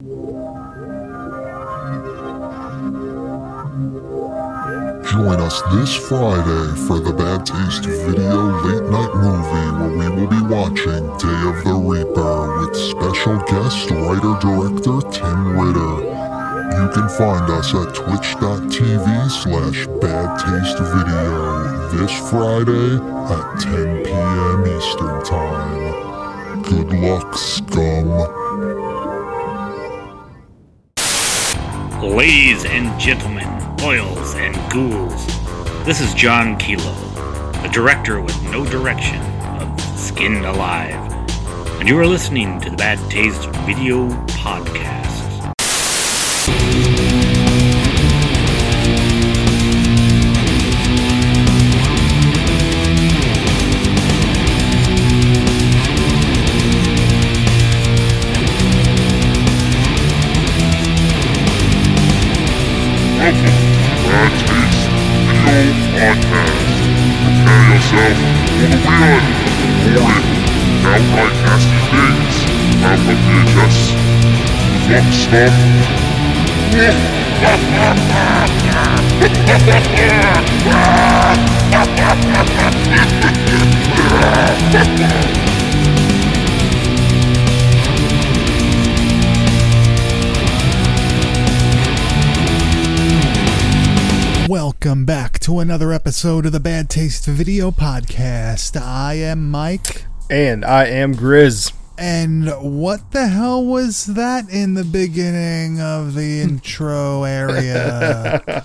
Join us this Friday for the Bad Taste Video Late Night Movie where we will be watching Day of the Reaper with special guest writer-director Tim Ritter. You can find us at twitch.tv slash bad taste video this Friday at 10 p.m. Eastern Time. Good luck, scum. Ladies and gentlemen, boils and ghouls, this is John Killough, the director with no direction of Skinned Alive, and you are listening to the Bad Taste Video Podcast. The weird, outright nasty things out of VHS. Fuck stuff. Back to another episode of the Bad Taste Video Podcast. I am Mike, And I am Grizz. and what the hell was that in the beginning of the intro area?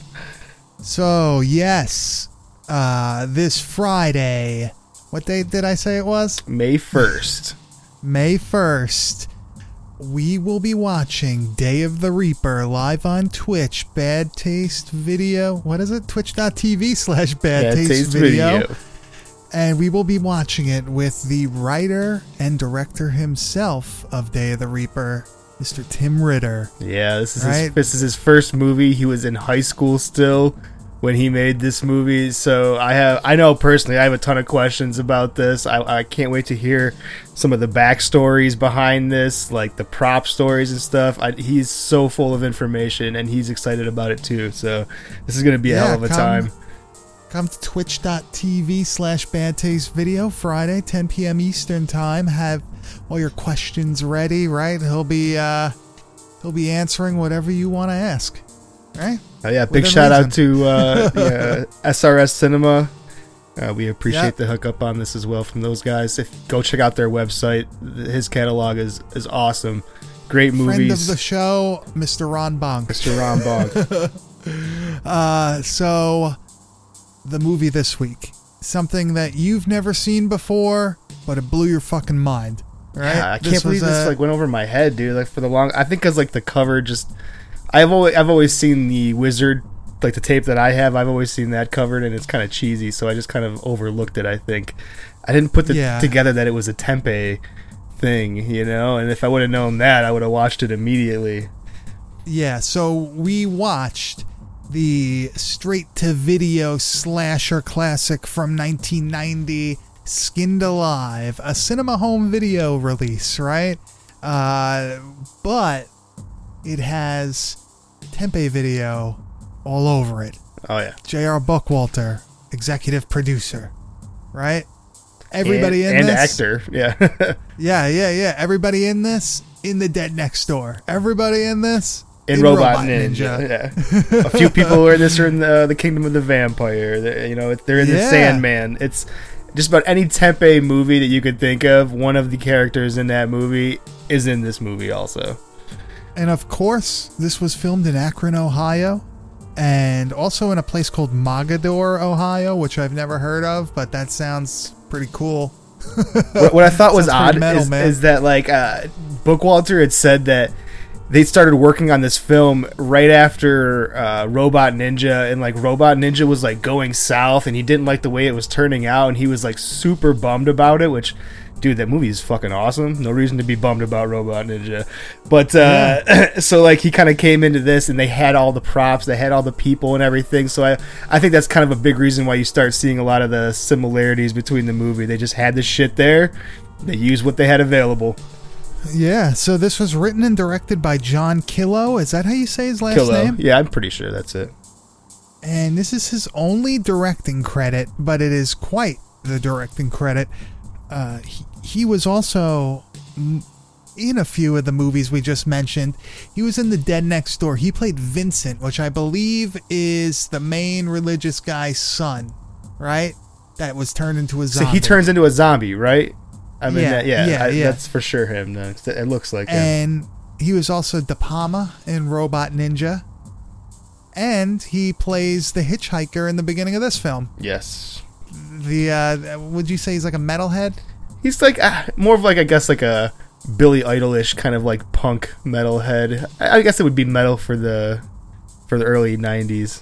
so, yes, uh, this Friday, what date did I say it was? May 1st. May 1st, we will be watching Day of the Reaper live on Twitch. Bad Taste Video. What is it? Twitch.tv slash Bad Taste, Taste video. Video. And we will be watching it with the writer and director himself of Day of the Reaper, Mr. Tim Ritter. Yeah, this is his, this is his first movie. He was in high school still when he made this movie. So I have I know personally I have a ton of questions about this. I, I can't wait to hear some of the backstories behind this, like the prop stories and stuff. I, he's so full of information and he's excited about it too. So this is gonna be a Yeah, hell of a come- time. Come to twitch.tv slash bad taste video Friday, 10 p.m. Eastern time. Have all your questions ready, right? He'll be uh he'll be answering whatever you want to ask. Right? Oh yeah, big Within shout out to uh, yeah, SRS Cinema. Uh, we appreciate Yep. the hookup on this as well from those guys. If go check out their website, his catalog is is awesome. Great Friend of movies. the show, Mr. Ron Bonk. Mr. Ron Bog. Uh, so the movie this week, something that you've never seen before, but it blew your fucking mind. Right? Yeah, I can't was believe this like went over my head, dude. Like for the long, I think because like the cover just, I've always I've always seen the Wizard, like the tape that I have. I've always seen that covered, and it's kind of cheesy, so I just kind of overlooked it. I think I didn't put the Yeah. together that it was a Tempe thing, you know. And if I would have known that, I would have watched it immediately. Yeah, so we watched the straight to video slasher classic from 1990, Skinned Alive, a cinema home video release, right? Uh, but it has Tempe video all over it. Oh yeah, J.R. Bookwalter, executive producer, right? Everybody and, in and this, actor, yeah. yeah, yeah, yeah. Everybody in this in the Dead Next Door. Everybody in this in Robot, Ninja. Yeah, a few people are in this are in the, uh, the Kingdom of the Vampire. They- you know, they're in the Yeah. Sandman. It's just about any Tempe movie that you could think of. One of the characters in that movie is in this movie also. And of course, this was filmed in Akron, Ohio, and also in a place called Mogadore, Ohio, which I've never heard of, but that sounds pretty cool. What, what I thought was odd metal, is, is that like uh, Bookwalter had said that they started working on this film right after uh, Robot Ninja, and like Robot Ninja was like going south, and he didn't like the way it was turning out, and he was like super bummed about it. Which, dude, that movie is fucking awesome. No reason to be bummed about Robot Ninja, but uh, so like he kind of came into this, and they had all the props, they had all the people and everything. So I I think that's kind of a big reason why you start seeing a lot of the similarities between the movie. They just had the shit there. They used what they had available. Yeah, so this was written and directed by John Killough. Is that how you say his last Killough. name? Yeah, I'm pretty sure that's it. And this is his only directing credit, but it is quite the directing credit. Uh, he, he was also in a few of the movies we just mentioned. He was in The Dead Next Door. He played Vincent, which I believe is the main religious guy's son, right? That was turned into a zombie. So he turns into a zombie, right? I mean, Yeah, that, yeah, yeah, I- yeah. that's for sure him. It looks like him. and he was also De Palma in Robot Ninja. And he plays the hitchhiker in the beginning of this film. Yes, The uh, would you say he's like a metalhead? He's like ah, more of like I guess like a Billy Idolish kind of like punk metalhead. I, I guess it would be metal for the for the early '90s.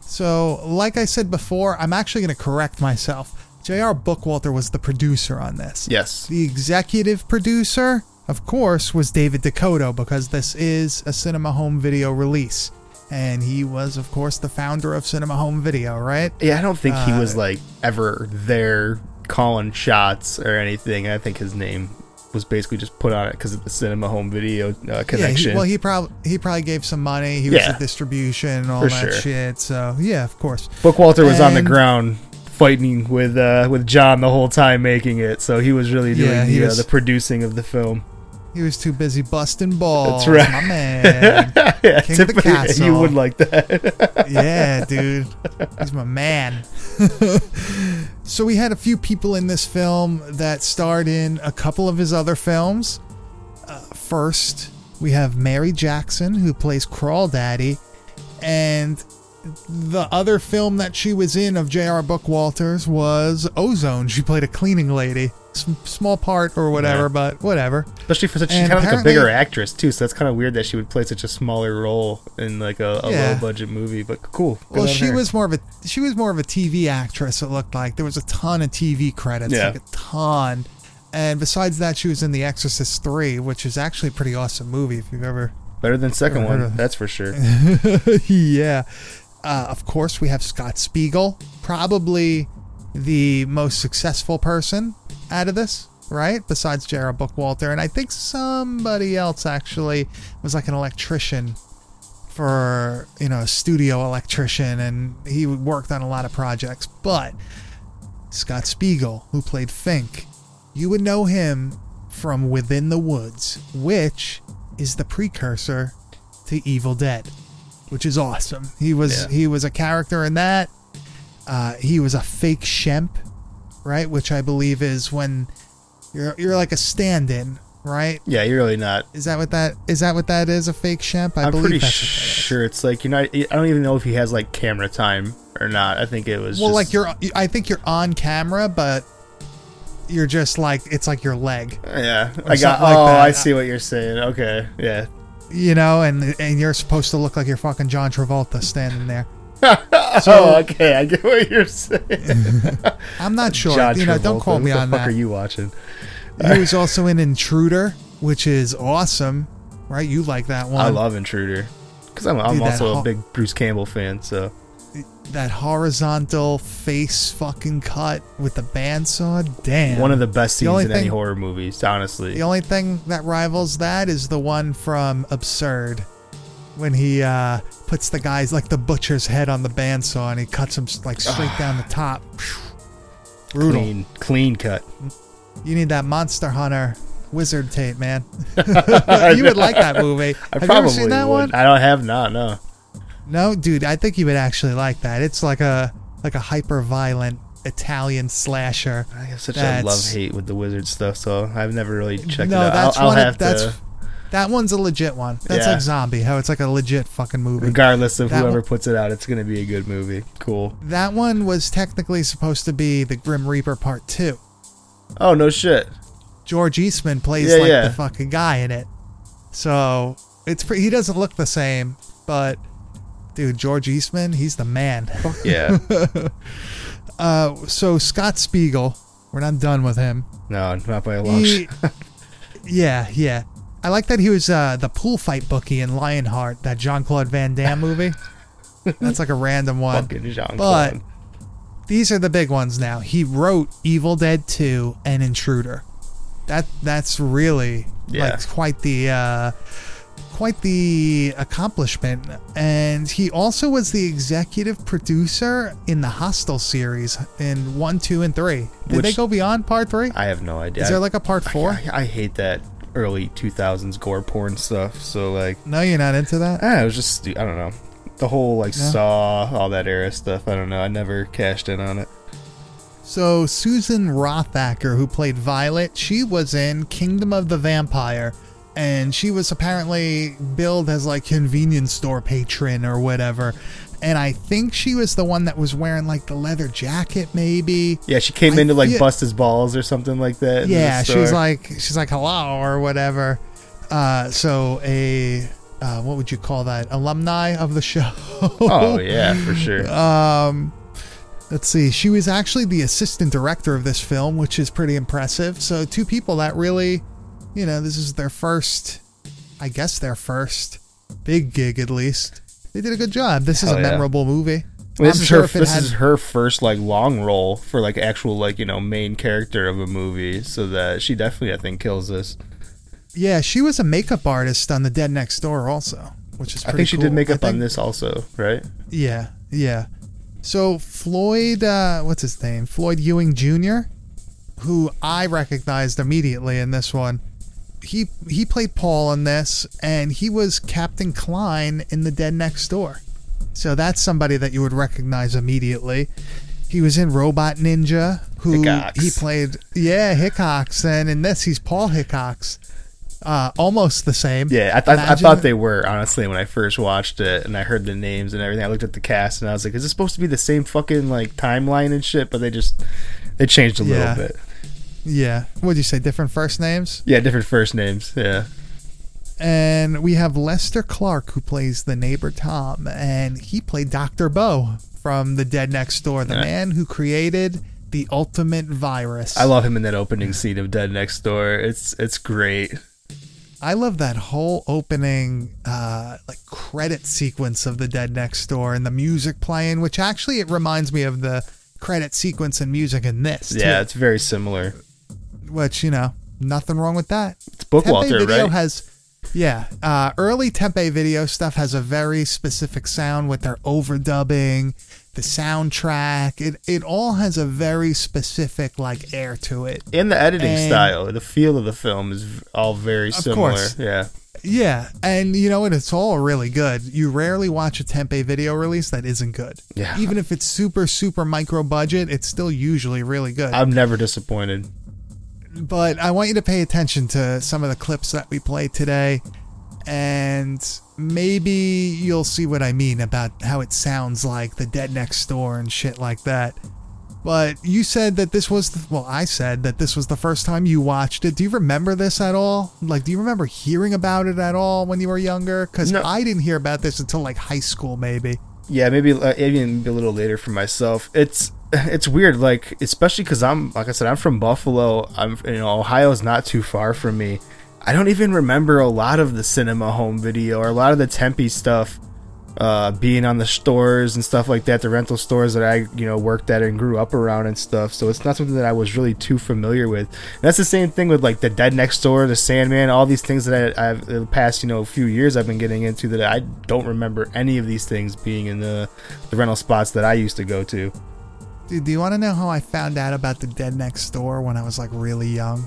So, like I said before, I'm actually going to correct myself. J.R. Bookwalter was the producer on this. Yes, The executive producer, of course, was David DeCoteau because this is a Cinema Home Video release. And he was, of course, the founder of Cinema Home Video, right? yeah. I don't think he was Uh, like ever there calling shots or anything. I think his name was basically just put on it because of the cinema home video uh, Yeah, connection. he, well, he probably he probably gave some money. He was Yeah. the distribution and all that sure. shit. So yeah, of course. Bookwalter was on the ground fighting with uh, with John the whole time making it, so he was really doing Yeah, the, was- uh, the producing of the film. He was too busy busting balls. That's right. my man. yeah, King of the castle. you would like that. yeah, dude. He's my man. so we had a few people in this film that starred in a couple of his other films. Uh, first, we have Mary Jackson, who plays Crawl Daddy, and the other film that she was in of J.R. Bookwalter's was Ozone. She played a cleaning lady. S- small part or whatever, Yeah. but whatever. Especially for such And kind of like a bigger actress too, so that's kind of weird that she would play such a smaller role in like a, a Yeah. low budget movie. But cool. Well, she her. was more of a she was more of a TV actress. It looked like there was a ton of TV credits, Yeah. like a ton. And besides that, she was in The Exorcist Three, which is actually a pretty awesome movie if you've ever. better than second one. That's for sure. yeah. Uh, of course, we have Scott Spiegel, probably the most successful person out of this, right? Besides J.R. Bookwalter, and I think somebody else actually was like an electrician for you know a studio electrician, and he worked on a lot of projects. But Scott Spiegel, who played Fink, you would know him from Within the Woods, which is the precursor to Evil Dead, which is awesome. He was Yeah. he was a character in that. Uh, he was a fake Shemp, right? Which I believe is when you're you're like a stand-in, right? Yeah, you're really not. Is that what that is? That what that is? A fake Shemp? I I'm believe pretty that's what that is. sure it's like you're not. I don't even know if he has like camera time or not. I think it was. Well, just, like you're, I think you're on camera, but you're just like it's like your leg, Yeah, I got. like oh, that. I see what you're saying. Okay, yeah. You know, and and you're supposed to look like you're fucking John Travolta standing there. oh, okay. I get what you're saying. I'm not sure. John you know, don't quote me what on the fuck that. are you watching? He was also in Intruder, which is awesome, right? You like that one? I love Intruder because I'm, I'm also a big Bruce Campbell fan. So that horizontal face fucking cut with the bandsaw. Damn. one of the best scenes only in any horror movies, honestly. The only thing that rivals that is the one from Absurd, when he uh, puts the guy's like the butcher's head on the bandsaw and he cuts him like straight down the top. Brutal. clean, clean cut. You need that Monster Hunter wizard tape, man. you would like that movie. I Have you probably ever seen that would. one? I don't have not. No. No, dude, I think you would actually like that. It's like a like a hyper violent Italian slasher. I have such a love hate with the wizard stuff, so I've never really checked no, it out. that's I'll, I'll one. have Of, that's to, that one's a legit one. That's Yeah. like Zombie. How it's like a legit fucking movie. regardless of that whoever one- puts it out, it's gonna be a good movie. Cool. That one was technically supposed to be the Grim Reaper Part Two. Oh no shit. George Eastman plays Yeah, like yeah. the fucking guy in it. So it's pre- he doesn't look the same, but dude, George Eastman, he's the man. Yeah. Uh, so Scott Spiegel, we're not done with him. no, not by a long He, shot. yeah, yeah. I like that he was uh, the pool fight bookie in Lionheart, that Jean Claude Van Damme movie. That's like a random one. Fucking Jean But these are the big ones now. He wrote Evil Dead 2 and Intruder. That that's really Yeah. Like quite the uh, quite the accomplishment. And he also was the executive producer in the Hostel series in one, two, and three. Did they go beyond part three? I have no idea. Is there like a part four? I, I hate that early 2000s gore porn stuff. So like, no, you're not into that. it was just I don't know. The whole like No? Saw, all that era stuff. I don't know. I never cashed in on it. So Susan Rothacker, who played Violet, she was in Kingdom of the Vampire, and she was apparently billed as like convenience store patron or whatever. And I think she was the one that was wearing like the leather jacket, maybe. Yeah, she came I in to like feel- bust his balls or something like that. Yeah, she was like she's like hello or whatever. Uh, so a uh, what would you call that? Alumni of the show. oh yeah, for sure. Um, let's see. She was actually the assistant director of this film, which is pretty impressive. So two people that really, you know, this is their first, I guess their first big gig at least. They did a good job. This is a yeah. memorable movie. Well, this I'm is sure her. This had- is her first like long role for like actual like you know main character of a movie. So that she definitely I think kills this. Yeah, she was a makeup artist on The Dead Next Door also, which is I think she cool. did makeup on this also, right? Yeah, yeah. So Floyd, uh, what's his name? Floyd Ewing Jr., who I recognized immediately in this one. He he played Paul in this, and he was Captain Klein in The Dead Next Door. So that's somebody that you would recognize immediately. He was in Robot Ninja, who Hickox. he played. Yeah, Hickox, and in this he's Paul Hickox. Uh, almost the same. Yeah, I, th- I thought they were honestly when I first watched it and I heard the names and everything. I looked at the cast and I was like, "Is this supposed to be the same fucking like timeline and shit?" But they just they changed a little Yeah. bit. Yeah. What'd you say? Different first names? Yeah, different first names. Yeah, And we have Lester Clark, who plays the neighbor Tom, and he played Dr. Bo from The Dead Next Door, the Yeah. man who created the ultimate virus. I love him in that opening scene of Dead Next Door. It's it's great. I love that whole opening, uh, like credit sequence of The Dead Next Door and the music playing, which actually it reminds me of the credit sequence and music in this. Yeah, too, it's very similar. Which you know, nothing wrong with that. It's Bookwalter, Tempe video right? has yeah uh, early tempe video stuff has a very specific sound with their overdubbing the soundtrack it, it all has a very specific like air to it and the editing And- style, the feel of the film is all very similar. course. Yeah, yeah and you know what it's all really good you rarely watch a tempe video release that isn't good Yeah. even if it's super super micro budget it's still usually really good I'm never disappointed. But I want you to pay attention to some of the clips that we played today, and maybe you'll see what I mean about how it sounds like the Dead Next Door and shit like that. But you said that this was, the, well, I said that this was the first time you watched it. Do you remember this at all? Like, do you remember hearing about it at all when you were younger? Because No. I didn't hear about this until like high school, maybe. Yeah, maybe uh, even a little later for myself. It's it's weird, like especially because I'm like I said, I'm from Buffalo. I'm you know Ohio's not too far from me. I don't even remember a lot of the cinema home video or a lot of the Tempe stuff uh, being on the stores and stuff like that, the rental stores that I you know worked at and grew up around and stuff. So it's not something that I was really too familiar with. And that's the same thing with like the Dead Next Door, the Sandman, all these things that I, I've the past you know few years I've been getting into that I don't remember any of these things being in the the rental spots that I used to go to. Dude, do you want to know how I found out about the Dead Next Door when I was like really young?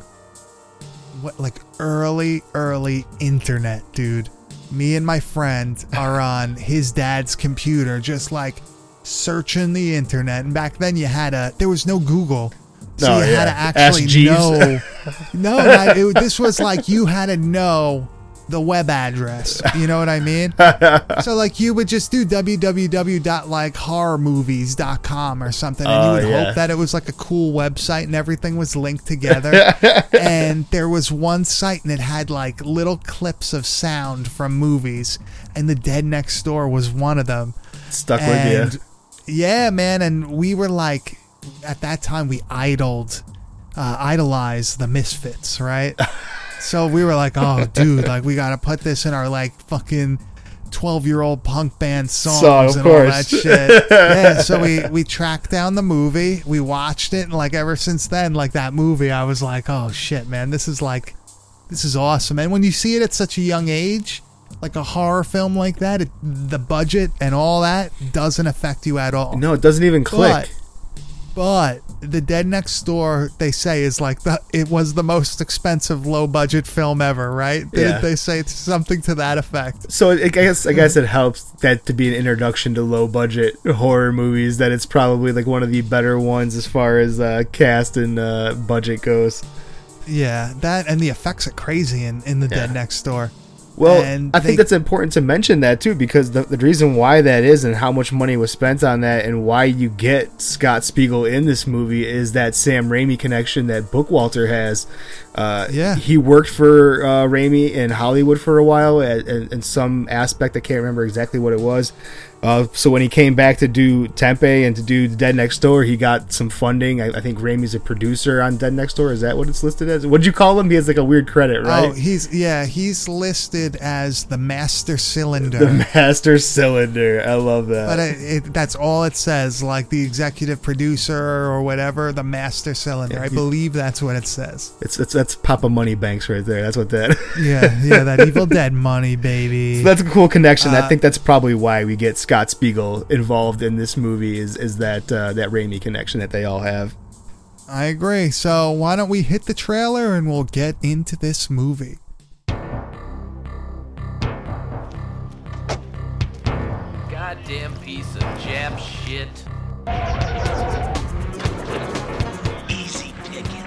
What, like early, early internet, dude. Me and my friend are on his dad's computer, just like searching the internet. And back then, you had a there was no Google, so No, you had to actually know. no, not- it, this was like you had to know the web address. You know what I mean? so like you would just do www.like horrormovies.com or something and you Oh, would yeah. hope that it was like a cool website and everything was linked together and there was one site and it had like little clips of sound from movies and the dead next door was one of them Stuck and with yeah man and we were like at that time we idled uh, idolized the misfits right so we were like oh dude like we gotta put this in our like fucking 12 year old punk band songs and all that shit yeah so we we tracked down the movie we watched it and like ever since then like that movie i was like oh shit man this is like this is awesome. And when you see it at such a young age, like a horror film like that, it, the budget and all that doesn't affect you at all. No, it doesn't even click. But, but the Dead Next Door, they say, is like the it was the most expensive low budget film ever, right? Did Yeah. they say it's something to that effect? So I guess I guess it helps that to be an introduction to low budget horror movies. That it's probably like one of the better ones as far as uh, cast and uh, budget goes. Yeah, that and the effects are crazy in, in the Dead Next Door. Well, And I think that's important to mention that too, because the, the reason why that is and how much money was spent on that and why you get Scott Spiegel in this movie is that Sam Raimi connection that Bookwalter has. Uh, Yeah. He worked for uh, Raimi in Hollywood for a while in some aspect. I can't remember exactly what it was. Uh, so when he came back to do Tempe and to do Dead Next Door, he got some funding. I, I think Raimi's a producer on Dead Next Door. Is that what it's listed as? What'd you call him? He has like a weird credit, right? Oh, he's yeah, he's listed as the master cylinder. The Master Cylinder. I love that. but it, it, that's all it says, like the executive producer or whatever, the master cylinder. I believe that's what it says. it's, it's that's Papa Money Banks right there. That's what that. Yeah, yeah, that Evil Dead money, baby. So that's a cool connection. I Uh, think that's probably why we get Scott Spiegel involved in this movie. Is is that uh, that Raimi connection that they all have? I agree. So why don't we hit the trailer and we'll get into this movie? Goddamn piece of Jap shit. Easy picking.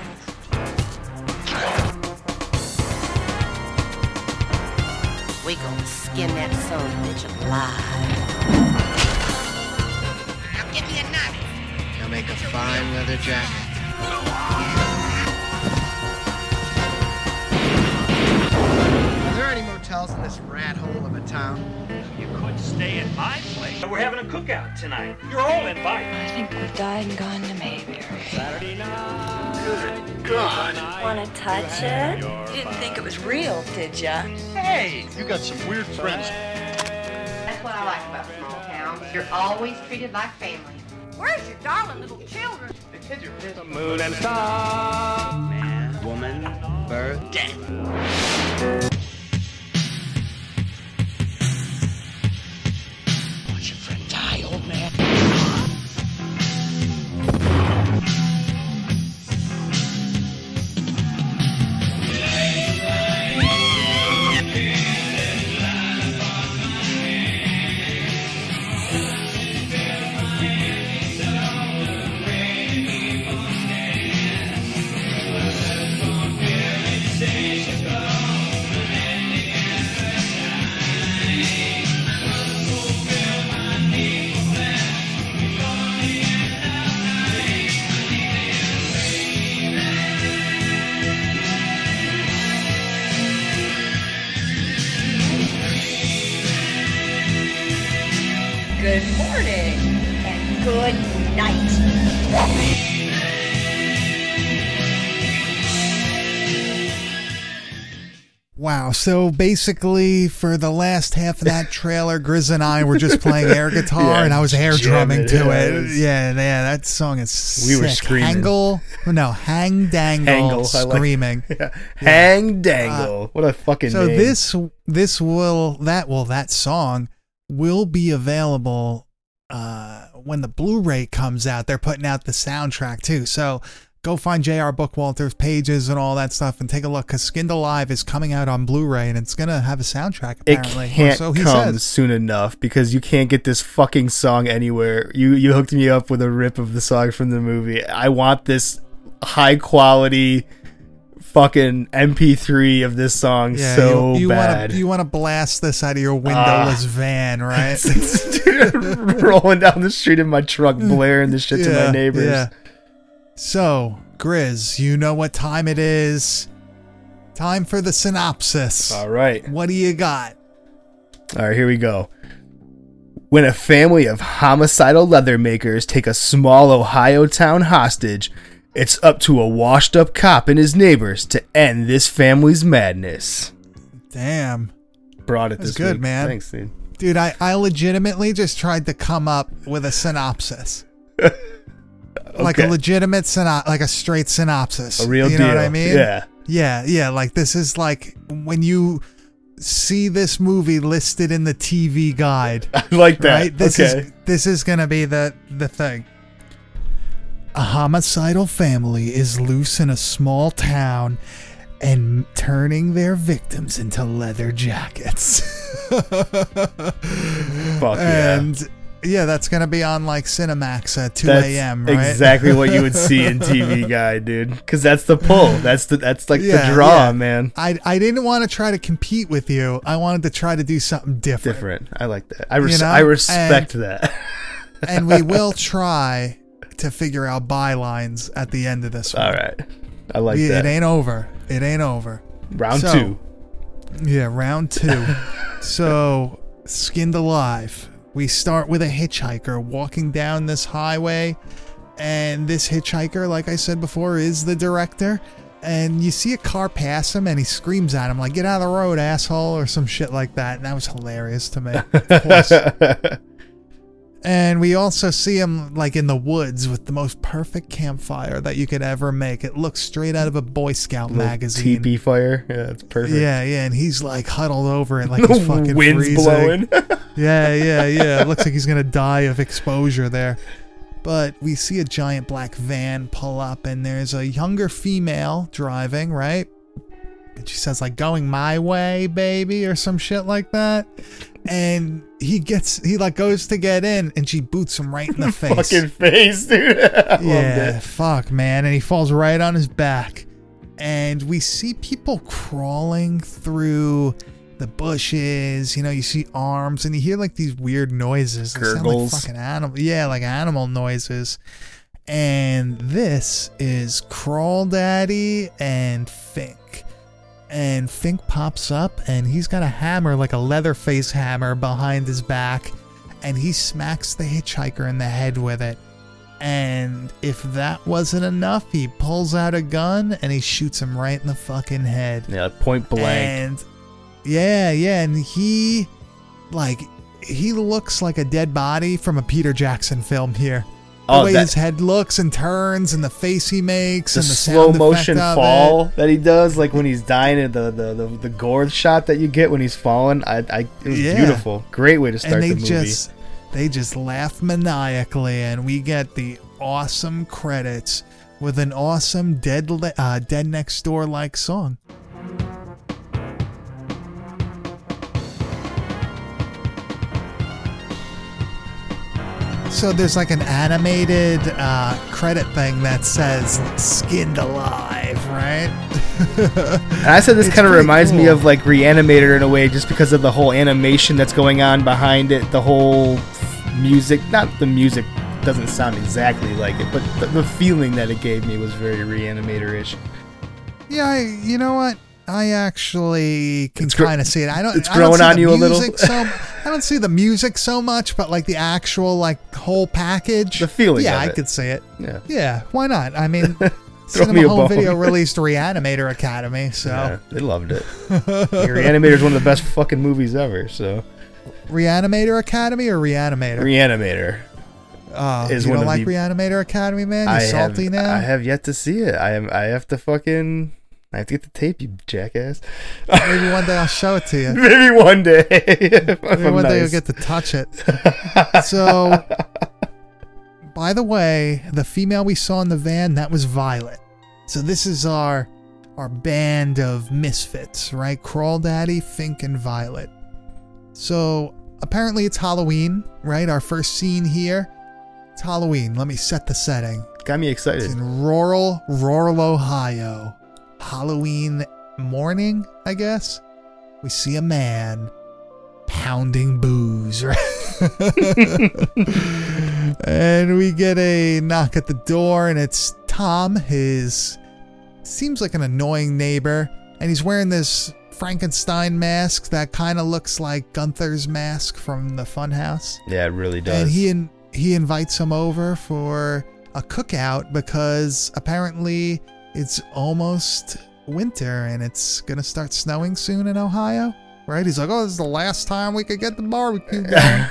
We gonna skin that son of a bitch alive. Make a fine leather jacket. Are there any motels in this rat hole of a town? You could stay at my place. We're having a cookout tonight. You're all invited. I think we've died and gone to Mayberry. Saturday night. Good God. Wanna touch it? You didn't think it was real, did ya? Hey, You got some weird friends. That's what I like about small towns. You're always treated like family. Where's your darling little children? The kids are pissed. The moon and stars. Man, woman, birth, death. Watch your friend die, old man. Good night. Wow. So basically, for the last half of that trailer, Grizz and I were just playing air guitar, Yeah, and I was air drumming jamming, to yeah, it. it was- Yeah, yeah, that song is We were screaming. Hangle, no, hang dangle, Hangle, I like- screaming. Hang dangle. what a fucking So name. this this will that well that song will be available uh when the Blu-ray comes out. They're putting out the soundtrack too. So go find J.R. Bookwalter's pages and all that stuff and take a look because Skinned Alive is coming out on Blu-ray and it's gonna have a soundtrack it apparently. Or can't so he come says. soon enough because you can't get this fucking song anywhere. You you hooked me up with a rip of the song from the movie. I want this high quality fucking MP3 of this song Yeah, so you, you bad. wanna you wanna blast this out of your windowless ah. van, right? Dude, rolling down the street in my truck, blaring this shit to my neighbors. Yeah. So, Grizz, you know what time it is. Time for the synopsis. All right. What do you got? All right, here we go. When a family of homicidal leather makers take a small Ohio town hostage, it's up to a washed up cop and his neighbors to end this family's madness. Damn. Brought it That's this good, week. man. Thanks, dude. Dude, I, I legitimately just tried to come up with a synopsis. Like a legitimate synop like a straight synopsis. A real you deal. know what I mean? Yeah. Yeah, yeah, like this is like when you see this movie listed in the TV guide. I like that. Right? This okay. is this is gonna be the the thing. A homicidal family is loose in a small town and turning their victims into leather jackets. Fuck yeah. and yeah, that's gonna be on like Cinemax at two a.m. Right? exactly what you would see in TV Guide, dude. Because that's the pull. That's the that's like Yeah, the draw, yeah. man. I I didn't want to try to compete with you. I wanted to try to do something different. Different. I like that. I res- You know? I respect And- that. and we will try to figure out bylines at the end of this one. All right. I like We- that. It ain't over. It ain't over. Round So- two. Yeah, round two. so, skinned alive. We start with a hitchhiker walking down this highway, and this hitchhiker, like I said before, is the director. And you see a car pass him, and he screams at him like "Get out of the road, asshole!" or some shit like that. And that was hilarious to me. And we also see him like in the woods with the most perfect campfire that you could ever make. It looks straight out of a Boy Scout magazine. Teepee fire. Yeah, it's perfect. Yeah, yeah, and he's like huddled over it like he's fucking Wind's freezing. blowing. yeah, yeah, yeah. It looks like he's gonna die of exposure there. But we see a giant black van pull up, and there's a younger female driving, right? And she says like "Going my way, baby" or some shit like that. And he gets, he like goes to get in, and she boots him right in the face. Fucking face, dude. Yeah, fuck, man. And he falls right on his back. And we see people crawling through the bushes. You know, you see arms and you hear like these weird noises. They sound like fucking animal. Yeah, like animal noises. And this is Crawl Daddy and Fink. And Fink pops up and he's got a hammer, like a Leatherface hammer, behind his back. And he smacks the hitchhiker in the head with it. And if that wasn't enough, he pulls out a gun and he shoots him right in the fucking head. Yeah, point blank. And yeah, yeah, and he like he looks like a dead body from a Peter Jackson film here. The Oh, way that- his head looks and turns and the face he makes the and the slow motion fall that he does, like when he's dying, and the the the, the gore shot that you get when he's falling. I, I it was Yeah. beautiful. Great way to start and they the movie. just they just laugh maniacally and we get the awesome credits with an awesome dead uh, dead next door like song so there's like an animated uh, credit thing that says skinned alive right And I said this kind of reminds me of like Reanimator in a way, just because of the whole animation that's going on behind it, the whole music. Not the music doesn't sound exactly like it, but the, the feeling that it gave me was very Reanimator-ish. Yeah, I, you know what? I actually can gr- kind of see it. I don't. it's I don't growing on you a little. music So I don't see the music so much, but like the actual like whole package, The feeling Yeah, of I it. could see it. Yeah. Yeah, why not? I mean, Throw me a Home bone. Video released Reanimator Academy, so Yeah, they loved it. Reanimator is one of the best fucking movies ever. So Reanimator Academy or Reanimator? Reanimator. Oh, is you one don't of like the- Reanimator Academy, man? You I salty have, now? I have yet to see it. I am. I have to fucking. I have to get the tape, you jackass. Maybe one day I'll show it to you. Maybe one day. Maybe I'm one day you'll get to touch it. so, by the way, the female we saw in the van that was Violet. So this is our our band of misfits, right? Crawl Daddy, Fink, and Violet. So apparently it's Halloween, right? Our first scene here. It's Halloween. Let me set the setting. Got me excited. It's in rural, rural Ohio. Halloween morning, I guess. We see a man pounding booze, right? and we get a knock at the door, and it's Tom, his seems like an annoying neighbor, and he's wearing this Frankenstein mask that kind of looks like Gunther's mask from the Funhouse. Yeah, it really does. And he in, he invites him over for a cookout because apparently it's almost winter and it's gonna start snowing soon in Ohio. Right? He's like, "Oh, this is the last time we could get the barbecue going."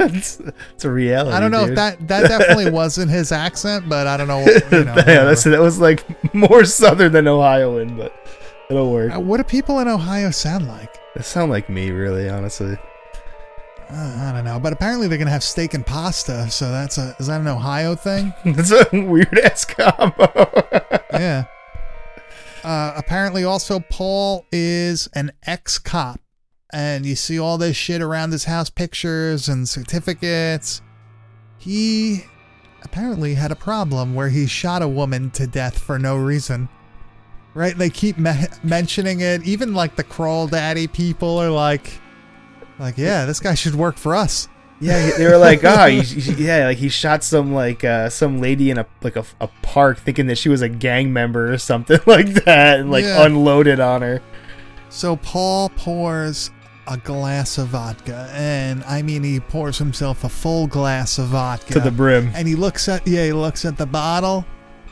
it's, it's a reality. I don't know dude. if that that definitely wasn't his accent, but I don't know. You know yeah, that's, that was like more southern than Ohioan, but it'll work. Uh, what do people in Ohio sound like? They sound like me, really, honestly. Uh, I don't know, but apparently they're gonna have steak and pasta. So that's a is that an Ohio thing? That's a weird ass combo. yeah. Uh, apparently, also Paul is an ex cop, and you see all this shit around his house, pictures and certificates. He apparently had a problem where he shot a woman to death for no reason. Right? They keep me- mentioning it. Even like the crawl daddy people are like, like, yeah, this guy should work for us. Yeah, they were like, oh, he, he- yeah, like he shot some like uh, some lady in a like a, a park, thinking that she was a gang member or something like that, and like Yeah. unloaded on her. So Paul pours a glass of vodka, and I mean he pours himself a full glass of vodka To the brim. and he looks at yeah he looks at the bottle,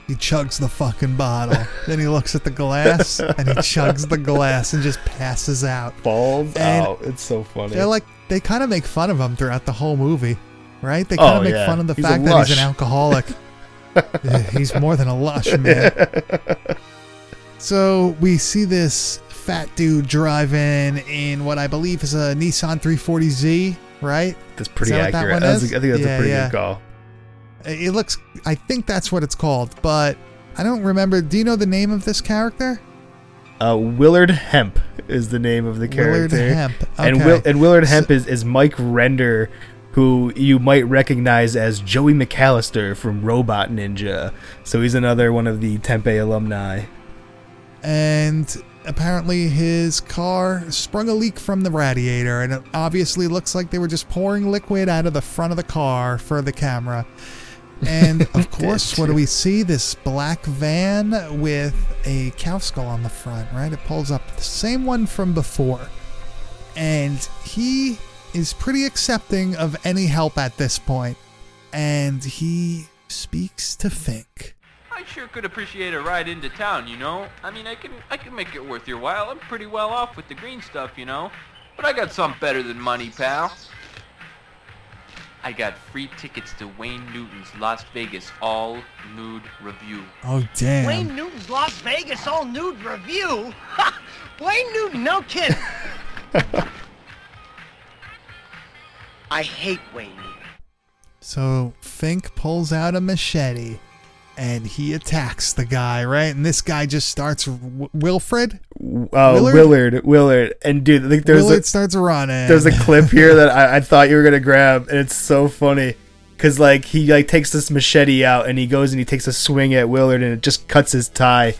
he chugs the fucking bottle, then he looks at the glass and he chugs the glass and just passes out. Balls And out. It's so funny. They're like they kind of make fun of him throughout the whole movie, right? They kind of Oh, make yeah. fun of the He's fact that he's an alcoholic. He's more than a lush man. So we see this fat dude driving in what I believe is a Nissan 340Z, right? That's pretty that accurate. That was is? a- I think that's Yeah, a pretty yeah. good call. It looks, I think that's what it's called, but I don't remember. Do you know the name of this character? Uh, Willard Hemp is the name of the character. Willard. Hemp, And, okay. Will, and Willard Hemp is, is Mike Render, who you might recognize as Joey McAllister from Robot Ninja. So he's another one of the Tempe alumni. And apparently his car sprung a leak from the radiator, and it obviously looks like they were just pouring liquid out of the front of the car for the camera. And of course, what do we see? This black van with a cow skull on the front, right? It pulls up the same one from before. And he is pretty accepting of any help at this point. And he speaks to Fink. I sure could appreciate a ride into town, you know? I mean, I can I can make it worth your while. I'm pretty well off with the green stuff, you know? But I got something better than money, pal. I got free tickets to Wayne Newton's Las Vegas all nude review. Oh, damn. Wayne Newton's Las Vegas all nude review? Wayne Newton, no kidding. I hate Wayne Newton. So Fink pulls out a machete and he attacks the guy, right? And this guy just starts w- Wilfred. Uh, Willard? Willard, and dude, think there's Willard a, starts running. there's a clip here that I, I thought you were gonna grab, and it's so funny because like he like takes this machete out and he goes and he takes a swing at Willard and it just cuts his tie,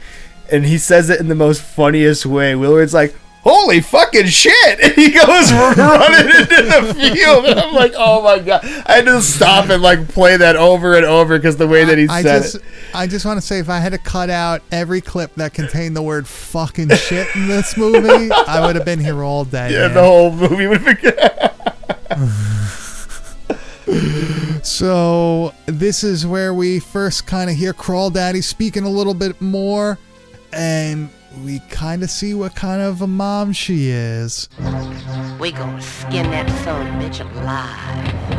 and he says it in the most funniest way. Willard's like. Holy fucking shit! And he goes running into the field, and I'm like, "Oh my god!" I had to stop and like play that over and over because the way that he I said just, it. I just want to say, if I had to cut out every clip that contained the word "fucking shit" in this movie, I would have been here all day. Yeah, man. the whole movie would have been. So this is where we first kind of hear Crawl Daddy speaking a little bit more, and we kind of see what kind of a mom she is. We gonna skin that son bitch alive.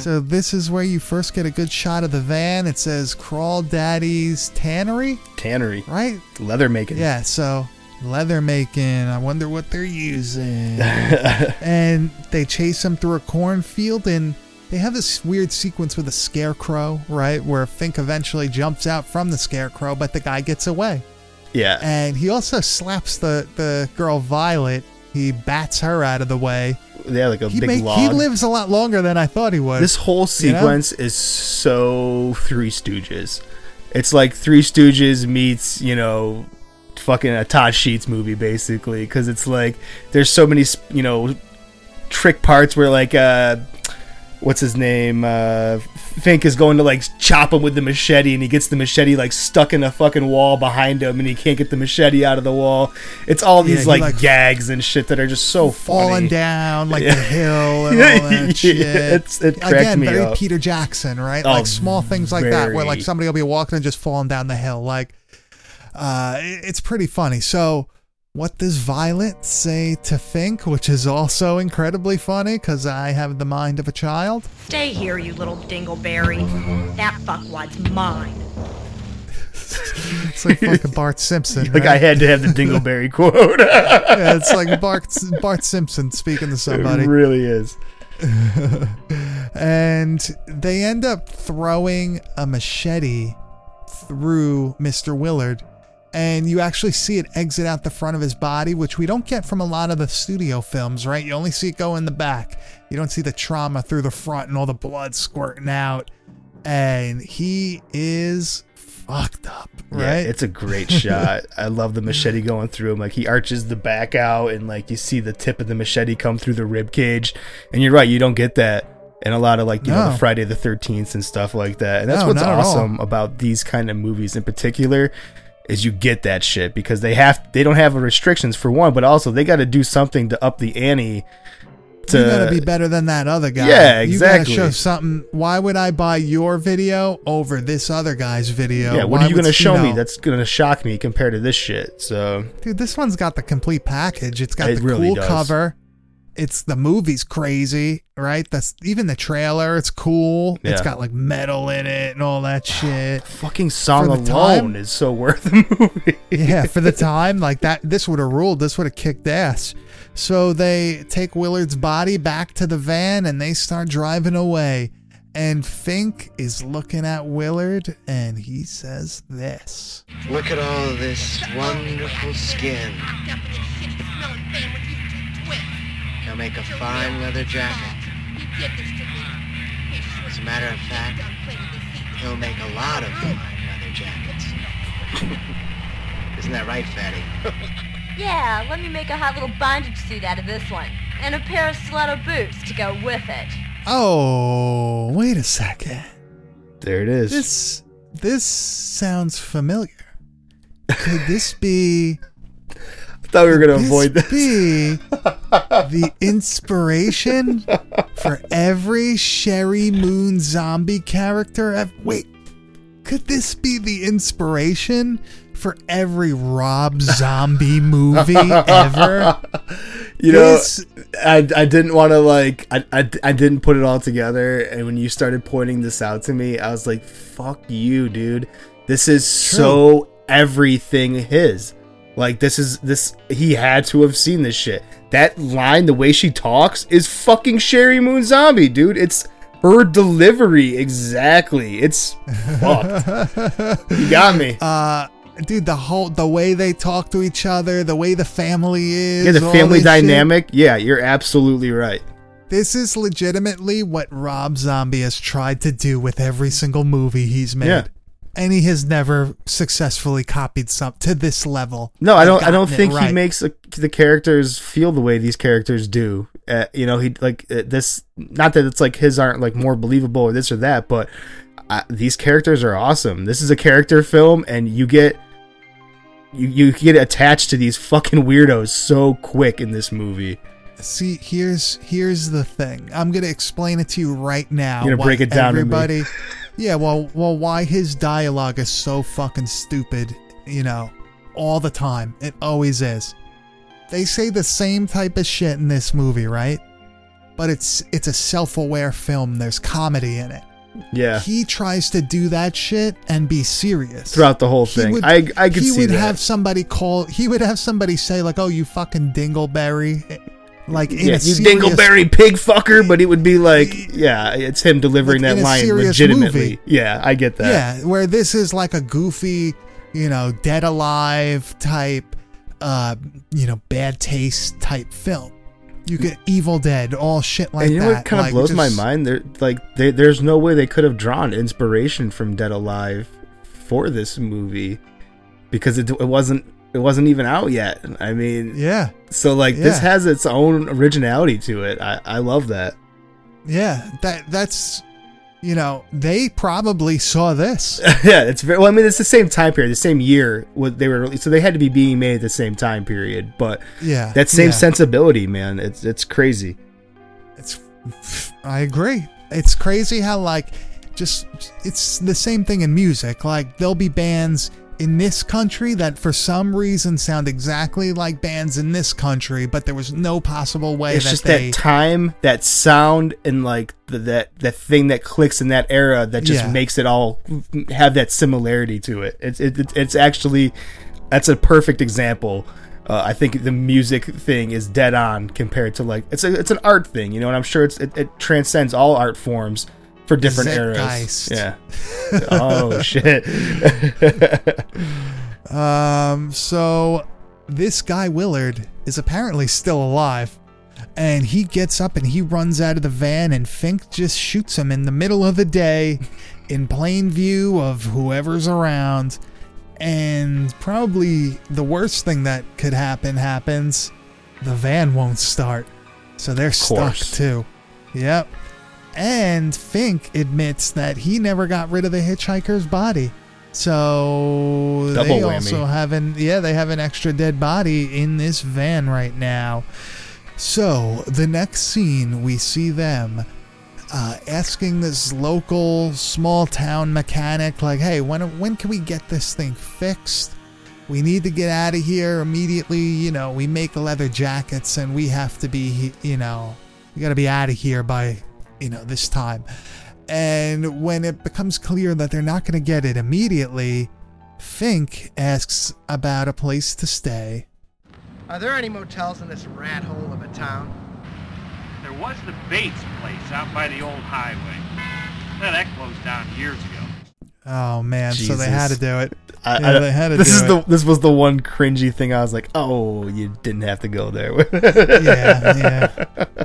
So this is where you first get a good shot of the van. It says Crawl Daddy's Tannery, Tannery, right? Leather making. Yeah, so leather making. I wonder what they're using. and they chase him through a cornfield and they have this weird sequence with a scarecrow, right? Where Fink eventually jumps out from the scarecrow, but the guy gets away. Yeah. And he also slaps the, the girl Violet. He bats her out of the way. Yeah, like a He, big make, log. he lives a lot longer than I thought he would. This whole you know? sequence is so Three Stooges. It's like Three Stooges meets, you know, fucking a Todd Sheets movie, basically. Because it's like, there's so many, you know, trick parts where, like, uh, what's his name? Uh, Fink is going to, like, chop him with the machete, and he gets the machete, like, stuck in a fucking wall behind him, and he can't get the machete out of the wall. It's all these, he, like, like, gags and shit that are just so funny. falling funny. down like Yeah. the hill and all that Yeah, shit. it's- it cracked Again, very up. Peter Jackson, right? Oh, like small things like that, where like somebody will be walking and just falling down the hill. Like, uh, it's pretty funny. So what does Violet say to Fink, which is also incredibly funny because I have the mind of a child? Stay here, you little dingleberry. That fuckwad's mine. It's like fucking Bart Simpson. Like I had to have the Dingleberry quote. yeah, it's like Bart Bart Simpson speaking to somebody. It really is. and they end up throwing a machete through Mr. Willard. And you actually see it exit out the front of his body, which we don't get from a lot of the studio films, right? You only see it go in the back. You don't see the trauma through the front and all the blood squirting out. And he is fucked up, right? Yeah, it's a great shot. I love the machete going through him. Like he arches the back out, and like you see the tip of the machete come through the rib cage. And you're right, you don't get that in a lot of like you know the Friday the Thirteenth and stuff like that. And that's No, what's not at all. awesome about these kind of movies in particular is you get that shit because they have they don't have restrictions for one, but also they got to do something to up the ante. To you gotta be better than that other guy. Yeah, You gotta exactly. show something. Why would I buy your video over this other guy's video? yeah, what Why are you gonna show me know? that's gonna shock me compared to this shit? So Dude, this one's got the complete package. It's got It the really cool does. cover. It's the movie's crazy, right? That's even the trailer. It's cool. It's got like metal in it and all that shit. fucking song For the alone time- is so worth the movie. yeah, for the time, like that, this would have ruled. This would have kicked ass. So they take Willard's body back to the van and they start driving away. And Fink is looking at Willard and he says this. Look at all this wonderful skin. He'll make a fine leather jacket. As a matter of fact, he'll make a lot of fine leather jackets. Isn't that right, Fatty? Yeah, let me make a hot little bondage suit out of this one. And a pair of stiletto boots to go with it. Oh, wait a second. There it is. This this sounds familiar. Could this be I thought we were gonna this avoid this. be the inspiration for every Sheri Moon zombie character? ev- Wait, could this be the inspiration for every Rob Zombie movie ever? You know, This- I, I didn't want to like I, I, I didn't put it all together, and when you started pointing this out to me, I was like, "Fuck you, dude! This is so everything his. Like this is this he had to have seen this shit. That line, the way she talks, is fucking Sheri Moon Zombie, dude. It's her delivery exactly. It's fucked. you got me. Uh, dude, the whole the way they talk to each other, the way the family is, Yeah, the family this shit. dynamic. Yeah, you're absolutely right. This is legitimately what Rob Zombie has tried to do with every single movie he's made. Yeah. And he has never successfully copied some to this level. No, I don't. I don't think he makes the, the characters feel the way these characters do. Uh, you know, he like uh, this. Not that it's like his aren't like more believable or this or that, but uh, these characters are awesome. This is a character film, and you get you you get attached to these fucking weirdos so quick in this movie. See, here's here's the thing. I'm gonna explain it to you right now. You're gonna break it down. Everybody, yeah. Well, well, why his dialogue is so fucking stupid. You know, all the time. It always is. They say the same type of shit in this movie, right? But it's it's a self-aware film. There's comedy in it. Yeah, He tries to do that shit and be serious throughout the whole thing, would- I I could he see would that. have somebody call. He would have somebody say like, "Oh, you fucking dingleberry," like in yeah, a you serious, dingleberry pig fucker, but it would be like, yeah, it's him delivering Like that line legitimately. movie. Yeah, I get that. Yeah, where this is like a goofy, you know, dead alive type, uh, you know, bad taste type film. You get Evil Dead, all shit like and you know that. what kind of like, blows my mind? There, like, they, there's no way they could have drawn inspiration from Dead Alive for this movie because it, it wasn't it wasn't even out yet. I mean, Yeah, so like this has its own originality to it. I, I love that. yeah. That that's, you know, they probably saw this. yeah, it's very well. I mean, it's the same time period, the same year. What they were released, so they had to be being made at the same time period. But Yeah, that same yeah. sensibility, man, it's it's crazy. It's I agree. It's crazy how like just it's the same thing in music. Like there'll be bands in this country that for some reason sound exactly like bands in this country, but there was no possible way It's that just they that time, that sound, and like the, that that thing that clicks in that era that just Yeah. makes it all have that similarity to it. It's it, it, it's actually that's a perfect example. Uh, I think the music thing is dead on compared to like it's a it's an art thing, you know, and I'm sure it's it, it transcends all art forms for different eras. Yeah. oh shit. Um, so this guy Willard is apparently still alive. And he gets up and he runs out of the van, and Fink just shoots him in the middle of the day in plain view of whoever's around. And probably the worst thing that could happen happens the van won't start. So they're stuck too. Yep. And Fink admits that he never got rid of the hitchhiker's body. So Double they whammy. also have an yeah, they have an extra dead body in this van right now. So the next scene we see them uh, asking this local small town mechanic like, "Hey, when when can we get this thing fixed? We need to get out of here immediately. You know, we make leather jackets and we have to be, you know, we got to be out of here by, you know, this time." And when it becomes clear that they're not going to get it immediately, Fink asks about a place to stay. Are there any motels in this rat hole of a town? There was the Bates place out by the old highway. Now that closed down years ago. Oh man, so they had to do it. I, yeah, I- they had to this do is it. the this was the one cringy thing I was like, oh, you didn't have to go there. yeah, yeah.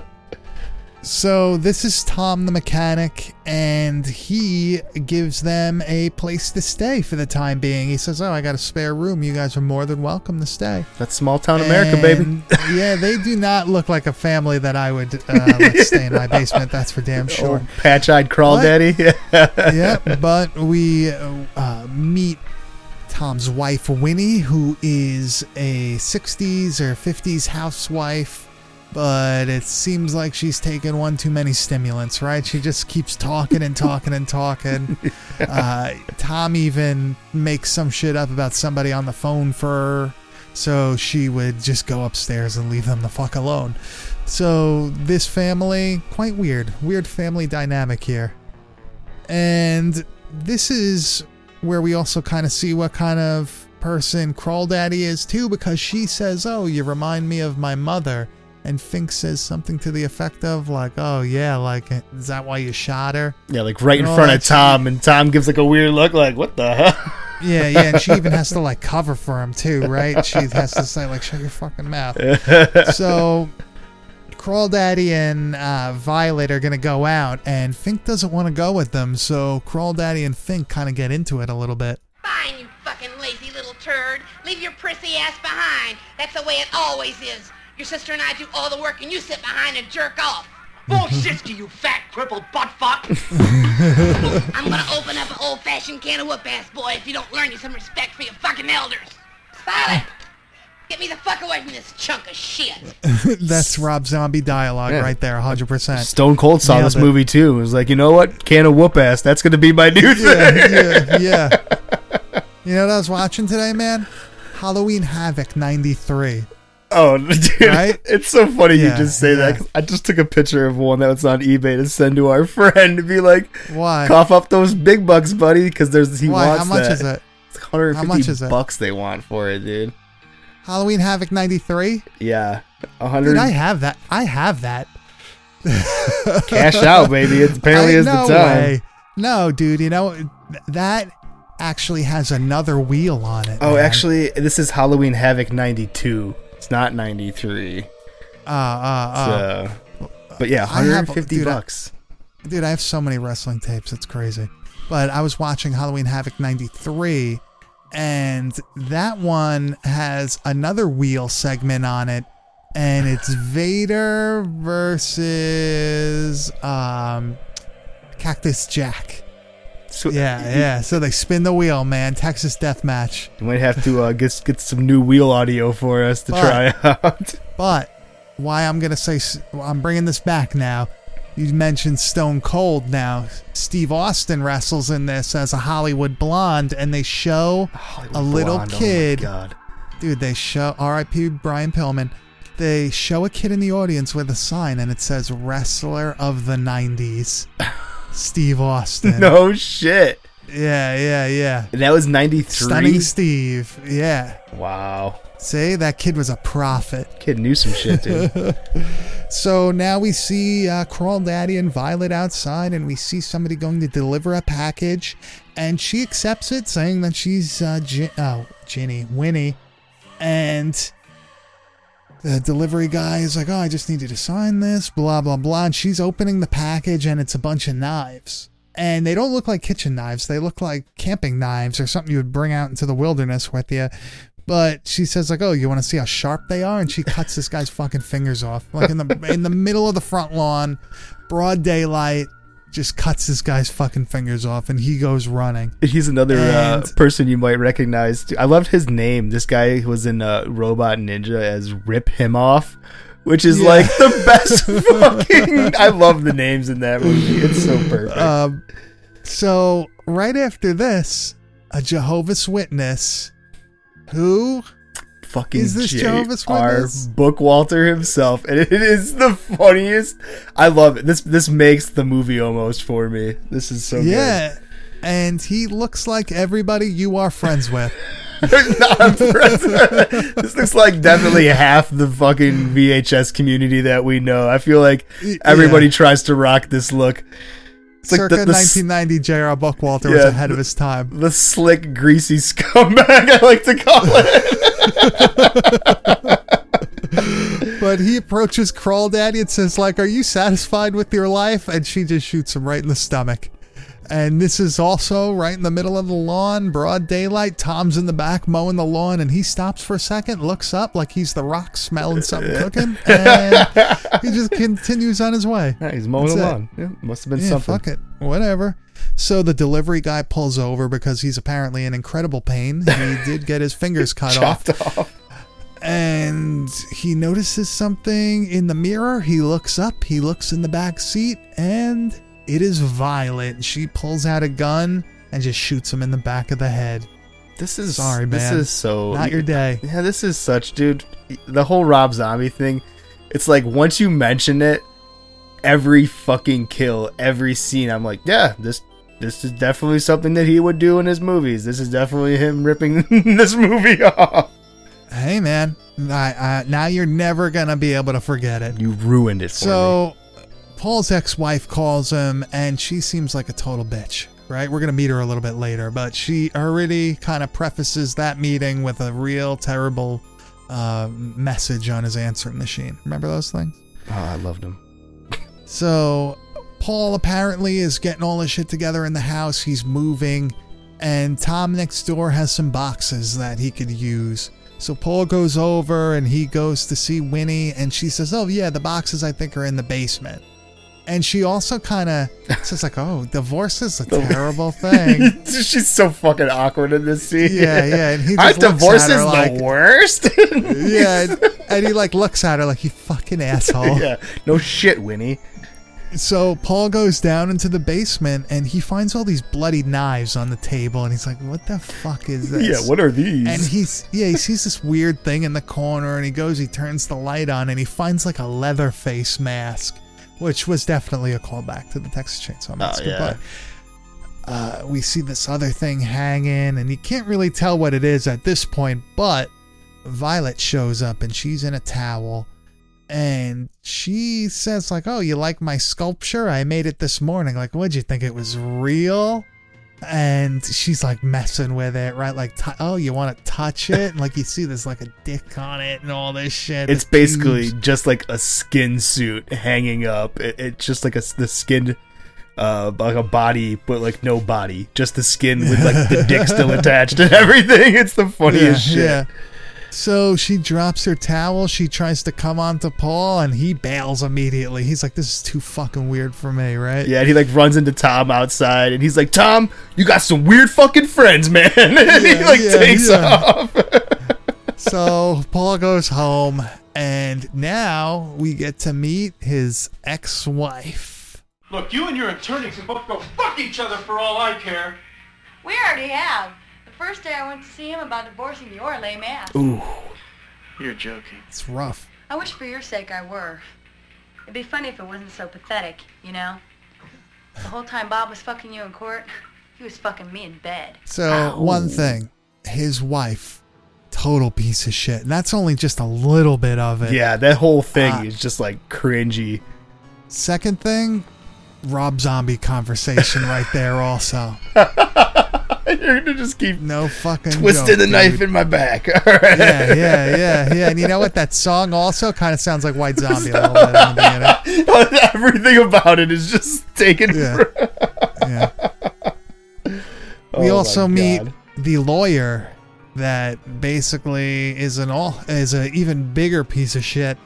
So this is Tom the mechanic, and he gives them a place to stay for the time being. He says, "Oh, I got a spare room. You guys are more than welcome to stay." That's small town America, baby. Yeah, they do not look like a family that I would uh, let stay in my basement. That's for damn sure. Patch-eyed crawl What? daddy. yeah, but we uh, meet Tom's wife, Winnie, who is a 60s or 50s housewife, but it seems like she's taken one too many stimulants, right? She just keeps talking and talking and talking. Uh, Tom even makes some shit up about somebody on the phone for her, so she would just go upstairs and leave them the fuck alone. So, this family, quite weird. Weird family dynamic here. And this is where we also kind of see what kind of person Crawl Daddy is too, because she says, Oh, you remind me of my mother. And Fink says something to the effect of, like, Oh, yeah, like, is that why you shot her? yeah, like right in And all front of Tom, and Tom gives like a weird look, like, what the hell? Yeah, yeah, and she even has to like cover for him too, right? She has to say like, "Shut your fucking mouth." so, Crawl Daddy and uh, Violet are gonna go out, and Fink doesn't want to go with them. So, Crawl Daddy and Fink kind of get into it a little bit. Fine, you fucking lazy little turd. Leave your prissy ass behind. That's the way it always is. Your sister and I do all the work and you sit behind and jerk off. Bullshit, you fat crippled butt fuck! I'm gonna open up an old-fashioned can of whoop ass boy if you don't learn you some respect for your fucking elders. Silent! Get me the fuck away from this chunk of shit. That's Rob Zombie dialogue Yeah. right there, hundred percent. Stone Cold saw Nailed this it. movie too. It was like, you know what? Can of whoop ass. That's gonna be my new yeah, thing. yeah, yeah. You know what I was watching today, man? Halloween Havoc '93. Oh, dude, Right? it's so funny Yeah, you just say that. 'cause I just took a picture of one that was on eBay to send to our friend to be like, Why? cough up those big bucks, buddy, because there's he Why? wants How much that. is it? It's 150 How much is it? bucks they want for it, dude. Halloween Havoc '93. Yeah, 100 Dude, I have that. I have that. cash out, baby. It apparently I- is no the time. way. No, dude. You know that actually has another wheel on it. Oh, man. actually, this is Halloween Havoc 92. Not 93. Uh, uh, uh. So, but yeah, I have- 150 dude, I- bucks. Dude, I have so many wrestling tapes. It's crazy. But I was watching Halloween Havoc 93, and that one has another wheel segment on it. And it's Vader versus um, Cactus Jack. So, Yeah, yeah. So they spin the wheel, man. Texas Death Match. You might have to uh, get get some new wheel audio for us to But- try out. But why I'm gonna say I'm bringing this back now. You mentioned Stone Cold now. Steve Austin wrestles in this as a Hollywood blonde, and they show a little Blonde, oh my kid. God. Dude, they show R.I.P. Brian Pillman. They show a kid in the audience with a sign, and it says "Wrestler of the '90s." Steve Austin. No shit. Yeah, yeah, yeah. And that was 93. Stunning Steve. Yeah. Wow. See, that kid was a prophet. Kid knew some shit, dude. so now we see uh, Crawl Daddy and Violet outside, and we see somebody going to deliver a package, and she accepts it, saying that she's uh, Gin- oh, Ginny, Winnie, and the delivery guy is like, "Oh, I just need you to sign this," blah blah blah, and she's opening the package, and it's a bunch of knives. And they don't look like kitchen knives. They look like camping knives or something you would bring out into the wilderness with you. But she says like, "Oh, you want to see how sharp they are?" And she cuts this guy's fucking fingers off, like in the in the middle of the front lawn, broad daylight. Just cuts this guy's fucking fingers off, and he goes running. He's another uh, person you might recognize. too. I loved his name. This guy was in uh, Robot Ninja as Rip Him Off, which is Yeah. like the best fucking. I love the names in that movie. It's so perfect. Um, so right after this, a Jehovah's Witness, who fucking is this Jehovah's J.R. Witness? Bookwalter himself, and it is the funniest. I love it. This this makes the movie almost for me. This is so yeah, and he looks like everybody you are friends with. This looks like definitely half the fucking VHS community that we know. I feel like everybody Yeah. tries to rock this look. It's like Circa the, the, 1990, J.R. Bookwalter was Yeah, ahead of his time. the slick, greasy scumbag. I like to call it. But he approaches Crawl Daddy and says, like, are you satisfied with your life? And she just shoots him right in the stomach. And this is also right in the middle of the lawn, broad daylight. Tom's in the back mowing the lawn, and he stops for a second, looks up like he's the rock smelling something cooking, and he just continues on his way. Yeah, he's mowing That's the lawn. Yeah, must have been yeah, something. fuck it. Whatever. So the delivery guy pulls over because he's apparently in incredible pain. He did get his fingers cut off. Off. And he notices something in the mirror. He looks up, he looks in the back seat, and it is Violet. She pulls out a gun and just shoots him in the back of the head. This is Sorry, man. This is so Not your day. Yeah, this is such, dude. The whole Rob Zombie thing. It's like once you mention it, every fucking kill, every scene, I'm like, yeah, this this is definitely something that he would do in his movies. This is definitely him ripping this movie off. Hey, man. I, I, now you're never going to be able to forget it. You ruined it for me. So, Paul's ex wife calls him, and she seems like a total bitch, right? We're going to meet her a little bit later, but she already kind of prefaces that meeting with a real terrible uh, message on his answering machine. Remember those things? Oh, I loved them. So, Paul apparently is getting all his shit together in the house. He's moving, and Tom next door has some boxes that he could use. So Paul goes over and he goes to see Winnie, and she says, "Oh yeah, the boxes I think are in the basement." And she also kind of says like, "Oh, divorce is a terrible thing." She's so fucking awkward in this scene. Yeah, yeah, and he just divorce is like- the worst. yeah, and, and he like looks at her like you fucking asshole. yeah, no shit, Winnie. So Paul goes down into the basement and he finds all these bloody knives on the table and he's like, "What the fuck is this?" Yeah, what are these? And he's yeah, he sees this weird thing in the corner and he goes, he turns the light on and he finds like a leather face mask, which was definitely a callback to the Texas Chainsaw Massacre. yeah. But uh, we see this other thing hanging and you can't really tell what it is at this point, but Violet shows up and she's in a towel and she says like oh you like my sculpture i made it this morning like what'd you think it was real and she's like messing with it right like t- oh you want to touch it and like you see there's like a dick on it and all this shit It's basically tubes. just like a skin suit hanging up. It, it's just like a the skin, uh, like a body, but like no body, just the skin with like the dick still attached and everything. It's the funniest yeah, shit. yeah. So she drops her towel. She tries to come on to Paul, and he bails immediately. He's like, "This is too fucking weird for me, right?" Yeah, and he like runs into Tom outside, and he's like, "Tom, you got some weird fucking friends, man." and he like yeah, takes yeah. off. so Paul goes home, and now we get to meet his ex-wife. Look, you and your attorney can both go fuck each other for all I care. We already have. The first day I went to see him about divorcing your lame ass. Ooh. You're joking. It's rough. I wish for your sake I were. It'd be funny if it wasn't so pathetic, you know? The whole time Bob was fucking you in court, he was fucking me in bed. So one thing, his wife, total piece of shit, and that's only just a little bit of it. Yeah, that whole thing Uh, is just like cringy. Second thing, Rob Zombie conversation right there. Also, You're gonna just keep no fucking twisting joke, the knife in my back. All right. Yeah, yeah, yeah, yeah. And you know what? That song also kind of sounds like White Zombie a little bit in the beginning. Everything about it is just taken. Yeah. from- Yeah. Oh we my also meet God. the lawyer that basically is an all is a even bigger piece of shit.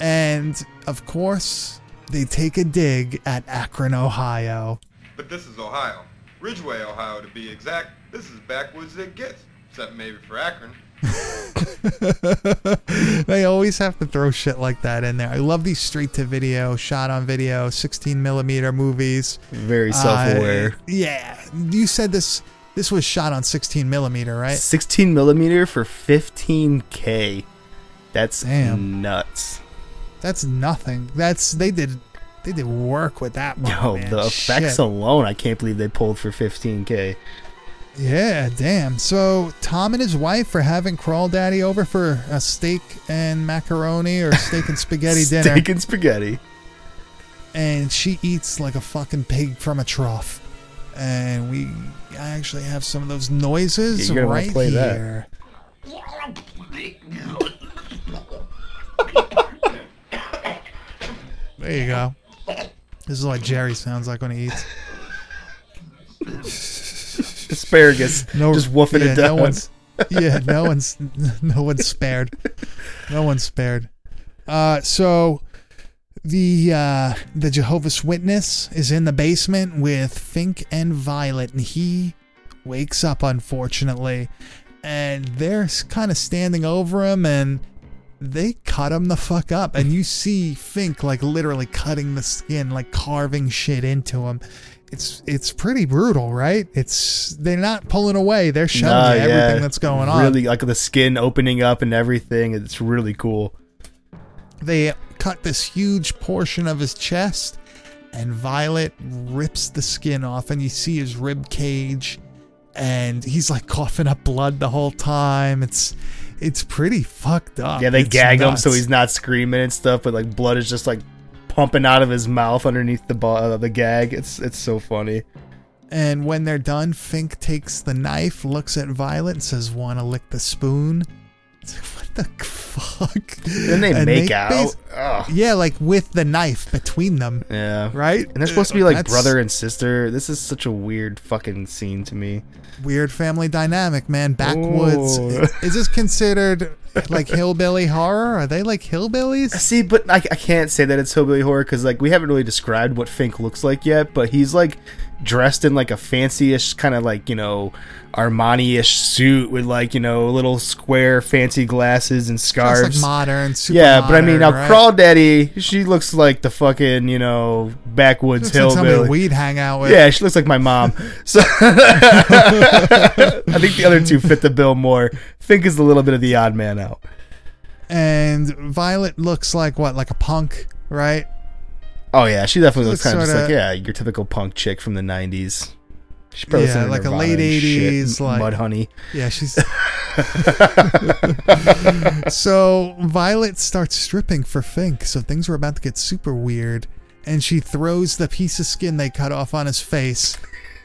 And of course, they take a dig at Akron, Ohio. But this is Ohio. Ridgeway, Ohio to be exact. This is backwoods it gets. Except maybe for Akron. they always have to throw shit like that in there. I love these straight to video, shot on video, 16 millimeter movies. Very self-aware. Uh, yeah, you said this. This was shot on 16 millimeter, right? 16 millimeter for 15k. That's Damn. nuts. That's nothing. That's they did. They did work with that one. Yo, man. the effects Shit. alone, I can't believe they pulled for 15k. Yeah, damn. So Tom and his wife are having Crawl Daddy over for a steak and macaroni or steak and spaghetti dinner. Steak and spaghetti. and she eats like a fucking pig from a trough. And we actually have some of those noises Yeah, you're right play that. here. There you go. This is what Jerry sounds like when he eats. Asparagus. No, just woofing yeah, it down. No one's, yeah, no one's, no one's spared. No one's spared. Uh, so the uh, the Jehovah's Witness is in the basement with Fink and Violet, and he wakes up unfortunately, and they're kind of standing over him, and they cut him the fuck up, and you see Fink like literally cutting the skin, like carving shit into him. It's it's pretty brutal, right? It's they're not pulling away; they're showing Nah, you everything yeah. that's going on. Really, like the skin opening up and everything. It's really cool. they cut this huge portion of his chest and Violet rips the skin off and you see his rib cage and he's like coughing up blood the whole time. It's it's pretty fucked up. yeah, they It's gag him so he's not screaming and stuff, but like blood is just like pumping out of his mouth underneath the uh, the gag. It's it's so funny. And when they're done, Fink takes the knife, looks at Violet, and says, "Want to lick the spoon?" It's like, what the fuck? Then they And make out. bas- yeah, like with the knife between them. Yeah. Right? And they're supposed to be like That's brother and sister. This is such a weird fucking scene to me. Weird family dynamic, man. Backwoods. Ooh. Is this considered like hillbilly horror? Are they like hillbillies? Uh, see, but I, I can't say that it's hillbilly horror because like we haven't really described what Fink looks like yet. But he's like dressed in like a fancy-ish kind of like you know Armani-ish suit with like you know little square fancy glasses and scarves. like modern, super yeah, but I mean now modern, right? Crawdaddy, she looks like the fucking you know backwoods Looks like hillbilly. we'd hang out with. Yeah, she looks like my mom. So I think the other two fit the bill more. Fink is a little bit of the odd man out. And Violet looks like what? Like a punk, right? Oh yeah, she definitely looks kind of just like yeah, your typical punk chick from the '90s. She's probably Yeah, like a late and shit, 80s, like- Mudhoney. Yeah, she's. so Violet starts stripping for Fink, so things were about to get super weird. And she throws the piece of skin they cut off on his face.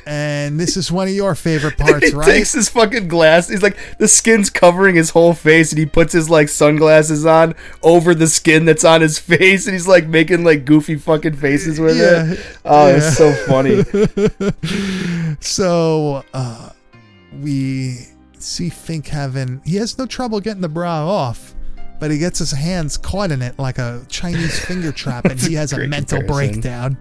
And this is one of your favorite parts, he right? takes his fucking glass. He's like the skin's covering his whole face, and he puts his like sunglasses on over the skin that's on his face, and he's like making like goofy fucking faces with Yeah. it. Oh, Yeah. it's so funny. so uh, we see Fink having. He has no trouble getting the bra off, but he gets his hands caught in it like a Chinese finger trap, and he has a mental comparison. breakdown.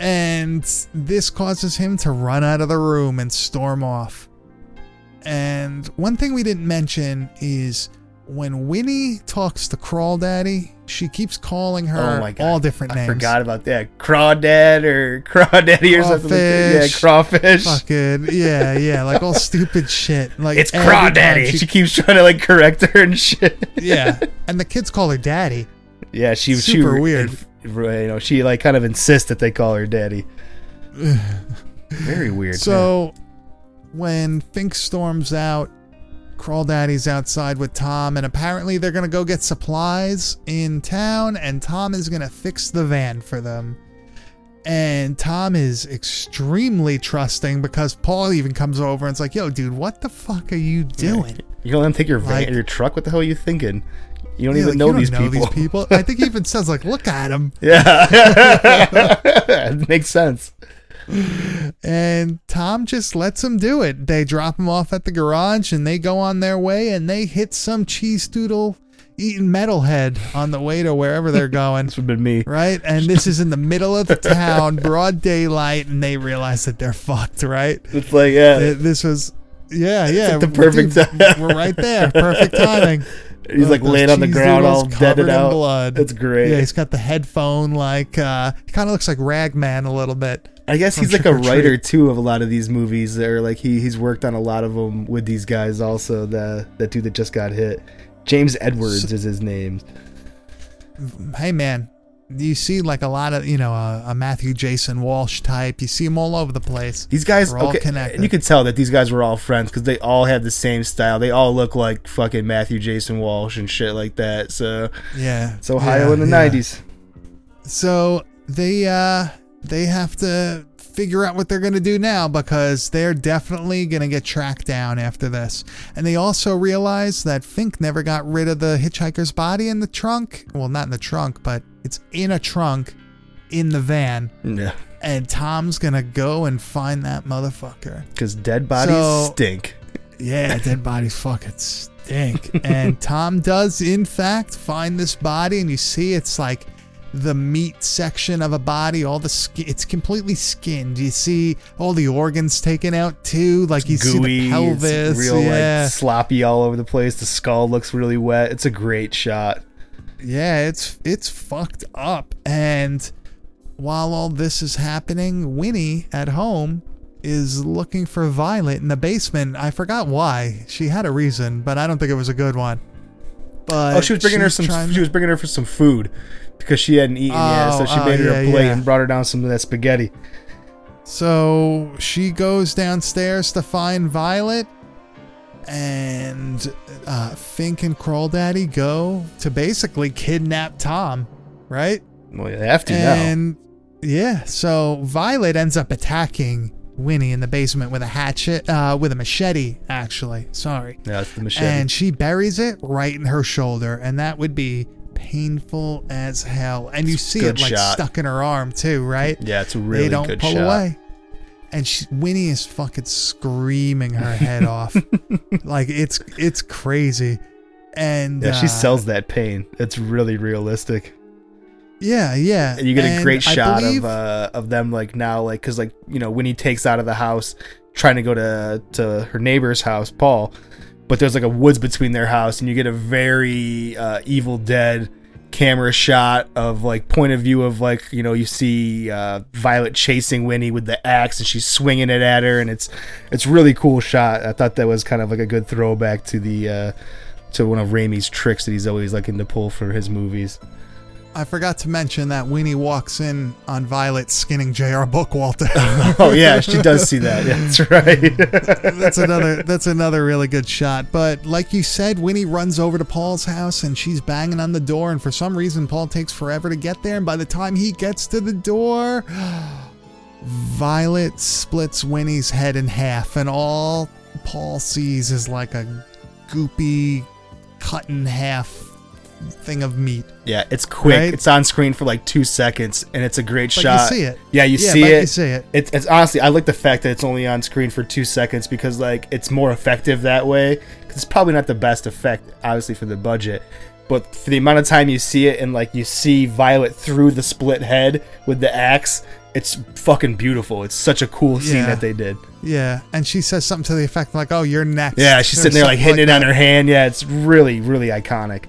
And this causes him to run out of the room and storm off. And one thing we didn't mention is when Winnie talks to Crawdaddy, she keeps calling her Oh my God. all different names. I forgot about that. Crawdad or Crawdaddy or something. Like. Yeah, Crawfish. Fucking yeah, yeah, like all stupid shit. Like it's Crawdaddy. she- She keeps trying to like correct her and shit. yeah, and the kids call her Daddy. Yeah, she Super she, weird. You know, she like kind of insists that they call her daddy. Very weird. So when Fink storms out, Crawl Daddy's outside with Tom, and apparently they're gonna go get supplies in town, and Tom is gonna fix the van for them. And Tom is extremely trusting because Paul even comes over and's like, "Yo, dude, what the fuck are you doing?" you don't let them take your van, Like- your truck. What the hell are you thinking? You don't Yeah, even like, know, you don't these, know people. these people. I think he even says like, "Look at him." yeah, it makes sense. And Tom just lets them do it. They drop him off at the garage and they go on their way and they hit some cheese doodle eating metalhead on the way to wherever they're going. this would have been me. Right? And this is in the middle of the town, broad daylight, and they realize that they're fucked, right? It's like yeah, This was yeah, yeah. like the perfect dude, time. We're right there. Perfect timing. He's like laying on the ground, all deaded out. blood. That's great. Yeah, he's got the headphone like uh he kind of looks like Ragman a little bit. I guess he's like a writer too of a lot of these movies. Or like he he's worked on a lot of them with these guys. Also, the that dude that just got hit, James Edwards is his name. hey man, you see like a lot of you know a, a Matthew Jason Walsh type. You see them all over the place. These guys, We're all okay, connected. and you could tell that these guys were all friends because they all had the same style. They all look like fucking Matthew Jason Walsh and shit like that. So yeah, it's Ohio yeah, in the yeah. '90s. So they uh they have to figure out what they're gonna do now because they're definitely gonna get tracked down after this. And they also realize that Fink never got rid of the hitchhiker's body in the trunk. Well, not in the trunk, but it's in a trunk in the van. Yeah, And Tom's gonna go and find that motherfucker. because dead bodies So- stink. Yeah, dead bodies fucking stink. and Tom does, in fact, find this body, and you see it's like the meat section of a body. All the skin, it's completely skinned. You see all the organs taken out too. Like you see the pelvis. real yeah. like sloppy all over the place. The skull looks really wet. It's a great shot. Yeah, it's it's fucked up. And while all this is happening, Winnie at home is looking for Violet in the basement. I forgot why. She had a reason, but I don't think it was a good one. But oh, she was bringing her some. trying- She was bringing her for some food because she hadn't eaten yet. So Oh, she oh, made her a plate yeah. and brought her down some of that spaghetti. So she goes downstairs to find Violet, and uh, Fink and Crawl Daddy go to basically kidnap Tom, right? Well, they have to now. and yeah, so Violet ends up attacking Winnie in the basement with a hatchet, uh, with a machete, actually. Sorry. Yeah, it's the machete. And she buries it right in her shoulder, and that would be painful as hell. And you see good it like shot. stuck in her arm too, right? Yeah, it's a really they don't good pull shot. away. And she, Winnie is fucking screaming her head off, like it's it's crazy. And Yeah, she uh, sells that pain. It's really realistic. Yeah, yeah. And you get a great I shot believe- of uh, of them like now, like because like you know Winnie takes out of the house, trying to go to to her neighbor's house, Paul, but there's like a woods between their house, and you get a very uh, Evil Dead camera shot of like point of view of like you know you see uh, Violet chasing Winnie with the axe, and she's swinging it at her, and it's it's really cool shot. I thought that was kind of like a good throwback to the. Uh, to one of Raimi's tricks that he's always liking to pull for his movies. I forgot to mention that Winnie walks in on Violet skinning J.R. Bookwalter. oh yeah, she does see that. Yeah, that's right. that's another that's another really good shot. But like you said, Winnie runs over to Paul's house and she's banging on the door, and for some reason Paul takes forever to get there, and by the time he gets to the door, Violet splits Winnie's head in half, and all Paul sees is like a goopy cut in half thing of meat. Yeah, it's quick. Right? It's on screen for like two seconds, and it's a great But you shot. see it. Yeah, you Yeah, see it. you see it. It's, it's honestly, I like the fact that it's only on screen for two seconds because like it's more effective that way. 'Cause it's probably not the best effect, obviously for the budget, but for the amount of time you see it and like you see Violet through the split head with the axe, it's fucking beautiful. It's such a cool scene Yeah. that they did. Yeah, and she says something to the effect like, "Oh, you're next." Yeah, she's sitting there like hitting it on her hand. Yeah, it's really, really iconic.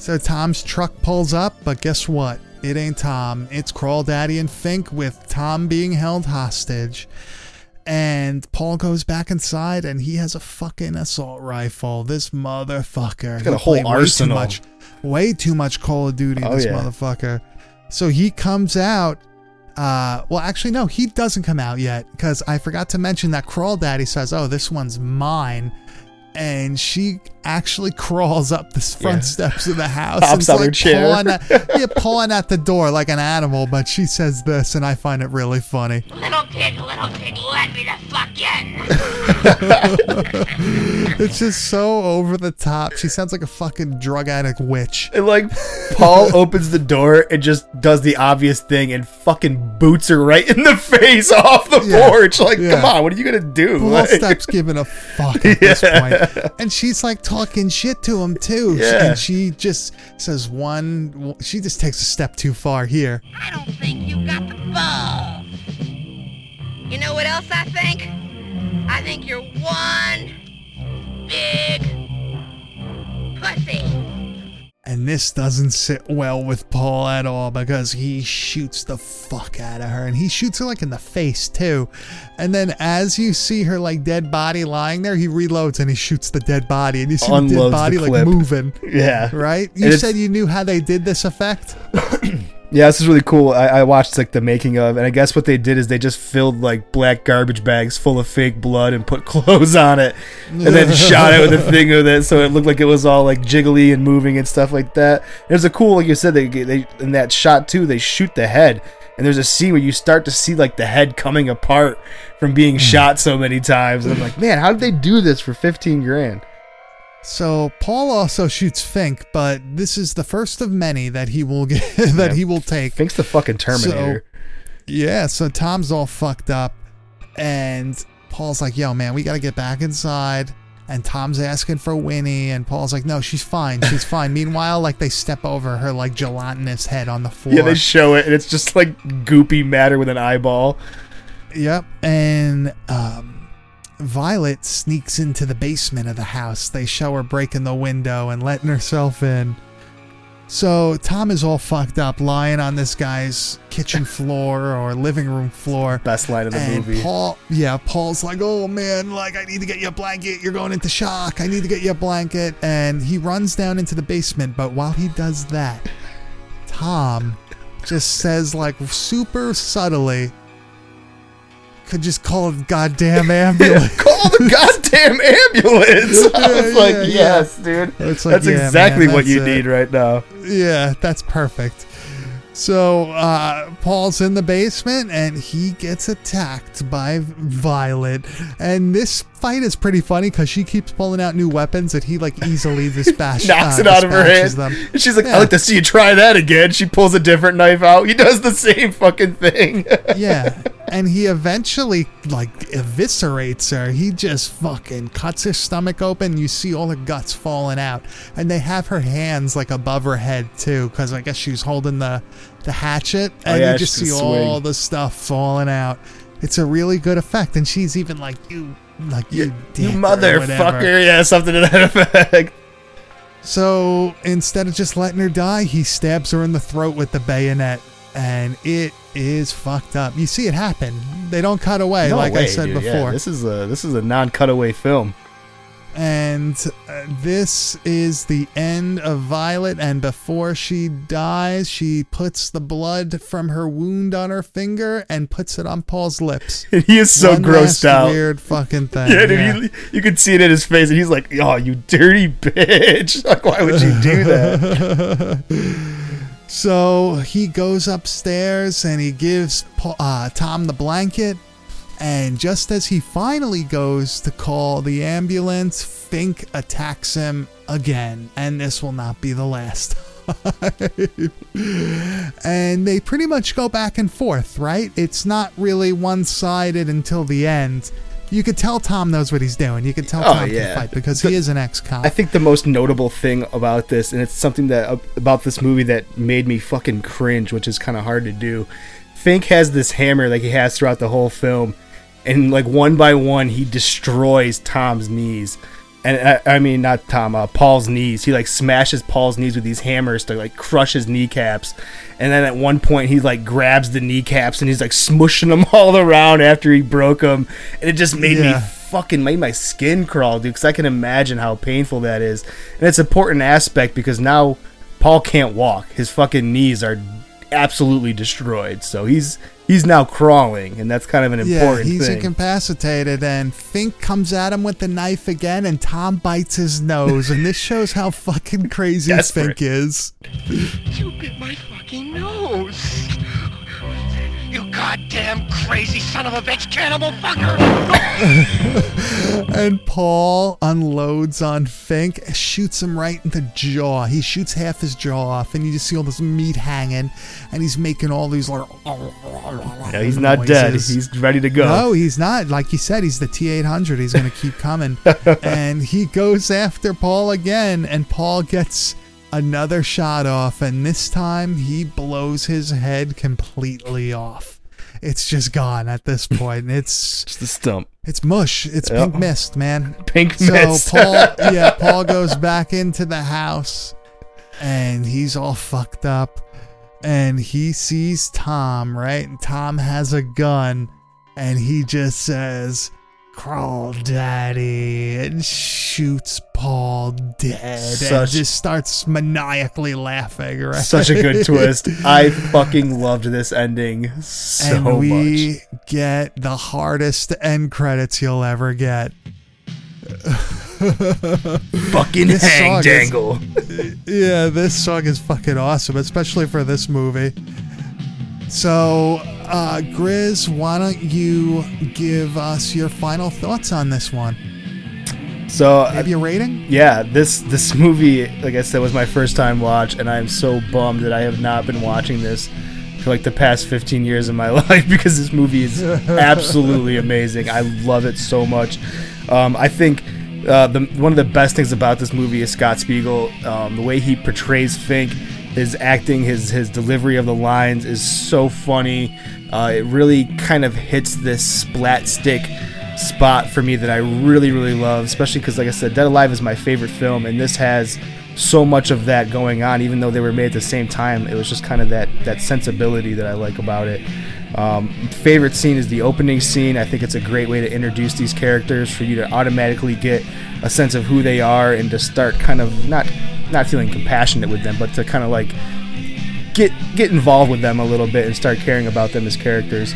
So Tom's truck pulls up, but guess what? It ain't Tom. It's Crawl Daddy and Fink with Tom being held hostage. And Paul goes back inside and he has a fucking assault rifle. This motherfucker. He's got a whole played way too arsenal. much- way too much Call of Duty, Oh, this yeah. motherfucker. So he comes out. Uh, well, actually, no, he doesn't come out yet because I forgot to mention that Crawl Daddy says, "Oh, this one's mine," and she actually crawls up the front Yeah. steps of the house Hops and it's on her like chair. pawing at, yeah, pawing at the door like an animal. But she says this, and I find it really funny. Little pig, little pig, let me the fuck in. it's just so over the top. She sounds like a fucking drug addict witch. And like Paul opens the door and just does the obvious thing and fucking boots her right in the face off the Yeah. porch. Like, Yeah. come on, what are you gonna do? Paul Like- Steps giving a fuck at this point. And she's like talking shit to him too. Yeah. And she just says one, she just takes a step too far here. I don't think you got the balls. You know what else I think? I think you're one big pussy. And this doesn't sit well with Paul at all because he shoots the fuck out of her and he shoots her like in the face too. And then as you see her like dead body lying there, he reloads and he shoots the dead body and you see the Unloads dead the body like moving. Yeah. Right? You said you knew how they did this effect? Yeah, this is really cool. I, I watched like the making of, and I guess what they did is they just filled like black garbage bags full of fake blood and put clothes on it, and then shot it with a thing with it, so it looked like it was all like jiggly and moving and stuff like that. There's a cool, like you said, they they in that shot too. They shoot the head, and there's a scene where you start to see like the head coming apart from being hmm. shot so many times, and I'm like, man, how did they do this for 15 grand? So Paul also shoots Fink, but this is the first of many that he will get that Yeah. he will take. Fink's the fucking Terminator. So, yeah, so Tom's all fucked up, and Paul's like, "Yo, man, we got to get back inside." And Tom's asking for Winnie, and Paul's like, "No, she's fine, she's fine." Meanwhile, like they step over her like gelatinous head on the floor. Yeah, they show it, and it's just like goopy matter with an eyeball. Yep. And um, Violet sneaks into the basement of the house. They show her breaking the window and letting herself in. So Tom is all fucked up, lying on this guy's kitchen floor or living room floor. Best line of the and movie. Paul, yeah, Paul's like, "Oh man, like I need to get you a blanket. You're going into shock. I need to get you a blanket." And he runs down into the basement. But while he does that, Tom just says like super subtly, "Could just call a goddamn ambulance." Call the goddamn ambulance. I Yeah, was like, yeah, yeah. yes, dude. It's like, that's yeah, exactly man, what you it. need right now. Yeah, that's perfect. So uh, Paul's in the basement and he gets attacked by Violet. And this fight is pretty funny because she keeps pulling out new weapons that he like easily dispatch, Knocks uh, it out of her hand. dispatches them. And she's like, Yeah. I'd like to see you try that again. She pulls a different knife out. He does the same fucking thing. yeah. And he eventually like eviscerates her. He just fucking cuts her stomach open. You see all the guts falling out. And they have her hands like above her head too, because I guess she's holding the the hatchet. Oh, And yeah, you just see swing. all the stuff falling out. It's a really good effect. And she's even like, you like you, you dick," or whatever. motherfucker. Yeah, something to that effect. So instead of just letting her die, he stabs her in the throat with the bayonet, and it is fucked up. You see it happen. They don't cut away, No like I way, said dude. Yeah, before. this is a this is a non-cutaway film. and uh, this is the end of Violet. And before she dies, she puts the blood from her wound on her finger and puts it on Paul's lips. And he is so One grossed out. Weird fucking thing. Yeah, dude, yeah. You, you could see it in his face, and he's like, "Oh, you dirty bitch! Like, why would you do that?" So he goes upstairs and he gives uh, Tom the blanket. And just as he finally goes to call the ambulance, Fink attacks him again. And this will not be the last and they pretty much go back and forth, right? It's not really one sided until the end. You could tell Tom knows what he's doing. You could tell Oh, Tom yeah. can fight because he is an ex cop. I think the most notable thing about this, and it's something that uh, about this movie that made me fucking cringe, which is kind of hard to do. Fink has this hammer like he has throughout the whole film, and like one by one he destroys Tom's knees. And I, I mean not Tom, uh, Paul's knees. He like smashes Paul's knees with these hammers to like crush his kneecaps. And then at one point he like grabs the kneecaps and he's like smushing them all around after he broke them. And it just made me fucking made my skin crawl, dude, because I can imagine how painful that is. And it's an important aspect because now Paul can't walk. His fucking knees are absolutely destroyed. So he's he's now crawling, and that's kind of an important Yeah, important he's thing. incapacitated, and Fink comes at him with the knife again, and Tom bites his nose, and this shows how fucking crazy Desperate. Fink is. You bit my fucking nose. You goddamn crazy son of a bitch cannibal fucker. and Paul unloads on Fink, shoots him right in the jaw. He shoots half his jaw off, and you just see all this meat hanging, and he's making all these like. No, he's not dead. He's ready to go. No, he's not. Like you said, he's the T eight hundred. He's gonna keep coming, and he goes after Paul again, and Paul gets another shot off, and this time he blows his head completely off. It's just gone at this point. It's just a stump. It's mush. It's Yep. pink mist, man. Pink so mist. Paul, yeah, Paul goes back into the house, and he's all fucked up, and he sees Tom. Right, and Tom has a gun, and he just says, "Crawl, Daddy," and shoots Paul dead, and just starts maniacally laughing. Right, Such a good twist. I fucking loved this ending so much. and we much. get the hardest end credits you'll ever get. Fucking This hang song is- dangle. yeah, this song is fucking awesome, especially for this movie. So, uh, Grizz, why don't you give us your final thoughts on this one? So uh, Maybe a rating? Yeah, this this movie, like I said, was my first time watch, and I'm so bummed that I have not been watching this for like the past 15 years of my life because this movie is absolutely amazing. I love it so much. Um, I think uh, the one of the best things about this movie is Scott Spiegel. Um, the way he portrays Fink, his acting, his his delivery of the lines is so funny. Uh, it really kind of hits this splat stick spot for me that I really, really love, especially because, like I said, Dead Alive is my favorite film, and this has so much of that going on. Even though they were made at the same time, it was just kind of that that sensibility that I like about it. Um, favorite scene is the opening scene. I think it's a great way to introduce these characters for you to automatically get a sense of who they are and to start kind of not not feeling compassionate with them, but to kind of like get get involved with them a little bit and start caring about them as characters.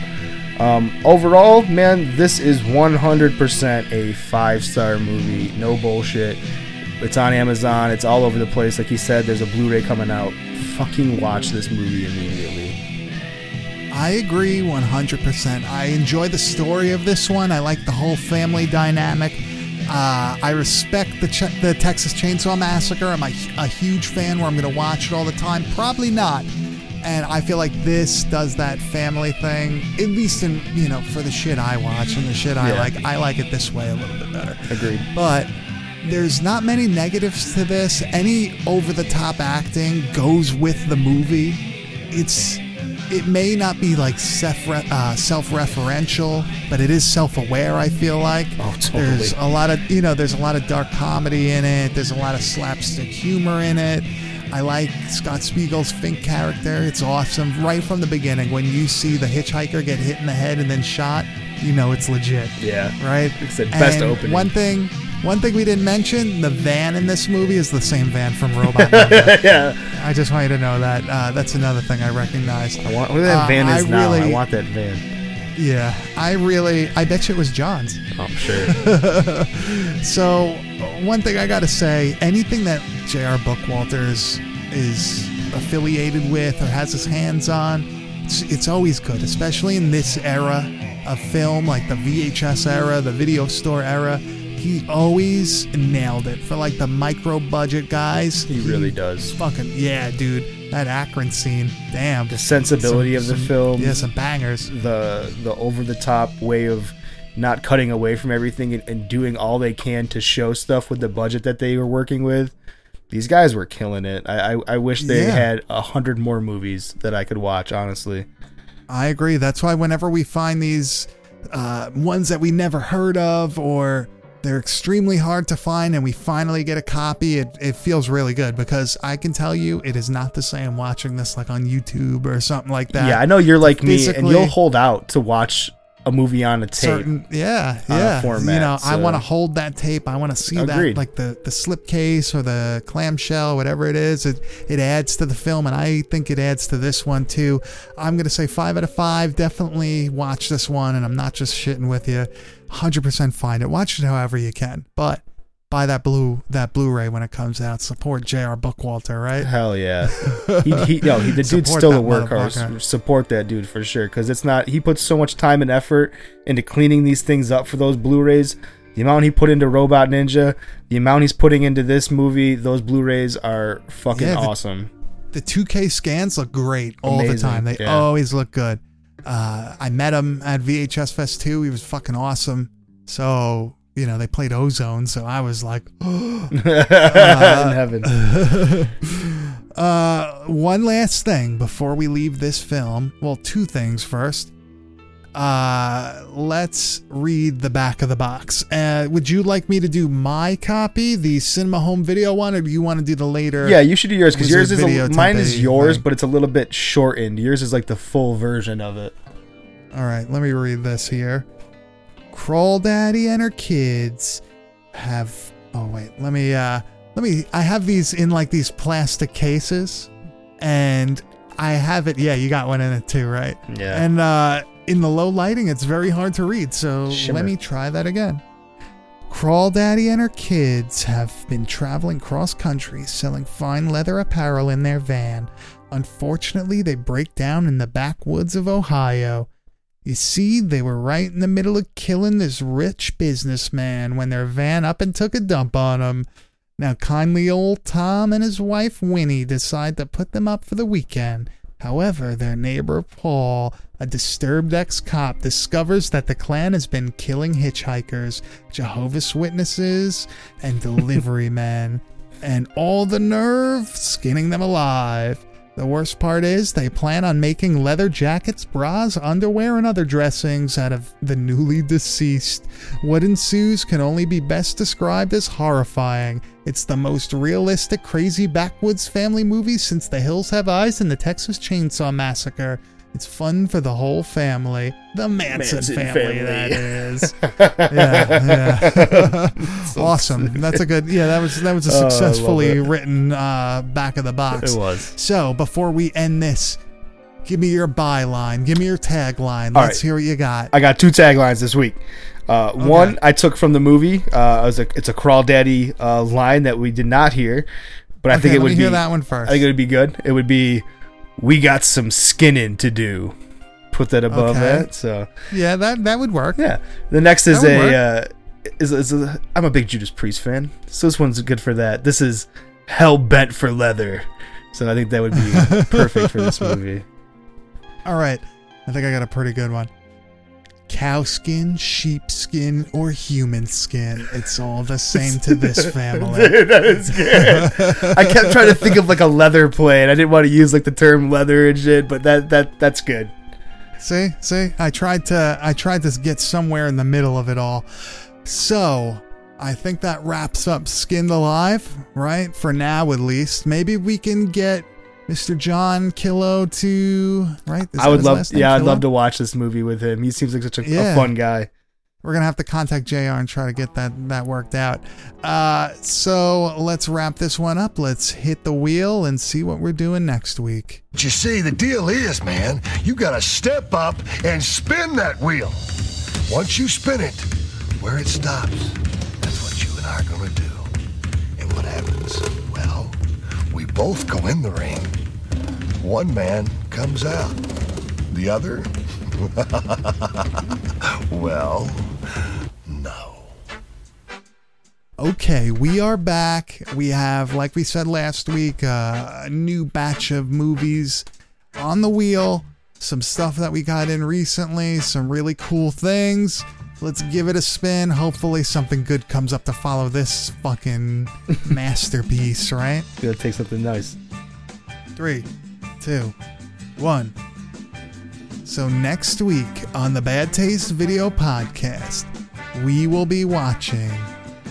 Um, overall, man, this is 100% a five star movie. No bullshit. It's on Amazon. It's all over the place. Like he said, there's a Blu-ray coming out. Fucking watch this movie immediately. I agree 100%. I enjoy the story of this one. I like the whole family dynamic. Uh, I respect the the Texas Chainsaw Massacre. I'm a, a huge fan where I'm going to watch it all the time. Probably not. And I feel like this does that family thing, at least in, you know, for the shit I watch and the shit I Yeah. like. I like it this way a little bit better. Agreed. But there's not many negatives to this. Any over the top acting goes with the movie. It's it may not be like self uh, self referential, but it is self aware. I feel like oh, totally. there's a lot of you know there's a lot of dark comedy in it. There's a lot of slapstick humor in it. I like Scott Spiegel's Fink character. It's awesome right from the beginning. When you see the hitchhiker get hit in the head and then shot, you know it's legit. Yeah. Right? It's the best And opening. One thing one thing we didn't mention, the van in this movie is the same van from Robot Yeah. I just want you to know that. Uh, that's another thing I recognized. I want where that Uh, van is I now. I want that van. Yeah, I really, I bet you it was John's. Oh, sure. so, one thing I gotta say, anything that J.R. Bookwalters is affiliated with or has his hands on, it's, it's always good, especially in this era of film, like the VHS era, the video store era. He always nailed it for like the micro budget guys. He really does. Fucking yeah, dude. That Akron scene, damn. The sensibility Some- of the some- film. Yeah, some bangers. The the over the top way of not cutting away from everything and, and doing all they can to show stuff with the budget that they were working with. These guys were killing it. I I, I wish they Yeah. had a hundred more movies that I could watch. Honestly, I agree. That's why whenever we find these uh, ones that we never heard of or they're extremely hard to find and we finally get a copy, it, it feels really good because I can tell you it is not the same watching this like on YouTube or something like that. yeah, I know you're like me, and you'll hold out to watch a movie on a tape. certain yeah yeah. Format, you know i want to hold that tape. I want to see that like the the slip case or the clamshell whatever it is. It it adds to the film and i think it adds to this one too. I'm gonna say five out of five. Definitely watch this one and i'm not just shitting with you 100% find it watch it however you can but buy that blue that blu-ray when it comes out support J.R. Bookwalter right Hell yeah, he, he no, he, the dude's still a workhorse. Support that dude for sure, because it's not. He puts so much time and effort into cleaning these things up for those Blu-rays. The amount he put into Robot Ninja, the amount he's putting into this movie, those Blu-rays are fucking Yeah, the- awesome. the 2K scans look great all the time. They yeah. always look good. Uh, I met him at VHS Fest 2. He was fucking awesome. So, you know, they played Ozone. So I was like, In uh, heaven. uh, one last thing before we leave this film. Well, two things first. Uh, let's read the back of the box. Uh, would you like me to do my copy, the Cinema Home Video one, or do you want to do the later? Yeah, you should do yours because yours is a, mine is thing? yours, but it's a little bit shortened. Yours is like the full version of it. All right, let me read this here. Crawl Daddy and her kids have. Oh wait, let me. uh Let me. I have these in like these plastic cases, and I have it. Yeah, you got one in it too, right? Yeah. And uh in the low lighting, it's very hard to read. So Shimmer. let me try that again. Crawl Daddy and her kids have been traveling cross country selling fine leather apparel in their van. Unfortunately, they break down in the backwoods of Ohio. You see, they were right in the middle of killing this rich businessman when their van up and took a dump on him. Now, kindly old Tom and his wife Winnie decide to put them up for the weekend. However, their neighbor Paul, a disturbed ex cop, discovers that the clan has been killing hitchhikers, Jehovah's Witnesses, and delivery men, and all the nerve skinning them alive. The worst part is they plan on making leather jackets, bras, underwear, and other dressings out of the newly deceased. What ensues can only be best described as horrifying. It's the most realistic, crazy backwoods family movie since The Hills Have Eyes and the Texas Chainsaw Massacre. It's fun for the whole family. The Manson, Manson family, family. that is. yeah, yeah. awesome. That's a good. Yeah, that was that was a Oh, I love successfully it. written uh, back of the box. It was. So before we end this, give me your byline. Give me your tagline. All Let's right. hear what you got. I got two taglines this week. Uh, One I took from the movie. Uh, it was a, it's a Crawl Daddy uh, line that we did not hear, but I Okay, think it let would me be hear that one first. I think it would be good. It would be, "We got some skinning to do." Put that above Okay. that. So Yeah, that that would work. yeah. The next is a uh, is, is a, I'm a big Judas Priest fan, so this one's good for that. This is hell bent for leather, so I think that would be perfect for this movie. All right. I think I got a pretty good one. Cow skin, sheep skin, or human skin. It's all the same to this family. Dude, that is good. I kept trying to think of like a leather play, and I didn't want to use like the term leather and shit, but that that that's good. See, see, I tried to, I tried to get somewhere in the middle of it all. So, I think that wraps up Skinned Alive, right? For now, at least. Maybe we can get Mr. Jon Killough to, right? Is I that would love, last name, yeah, I'd love to watch this movie with him. He seems like such a, a fun guy. We're gonna have to contact J.R. and try to get that that worked out. Uh, so let's wrap this one up. Let's hit the wheel and see what we're doing next week. But you see, the deal is, man, you gotta step up and spin that wheel. Once you spin it, where it stops, that's what you and I are gonna do. And what happens? Well, we both go in the ring. One man comes out. The other? well, no. Okay, we are back. We have, like we said last week, uh, a new batch of movies on the wheel. Some stuff that we got in recently, some really cool things. Let's give it a spin. Hopefully, something good comes up to follow this fucking masterpiece, right? Gonna take something nice. Three, two, one. So next week on the Bad Taste Video Podcast, we will be watching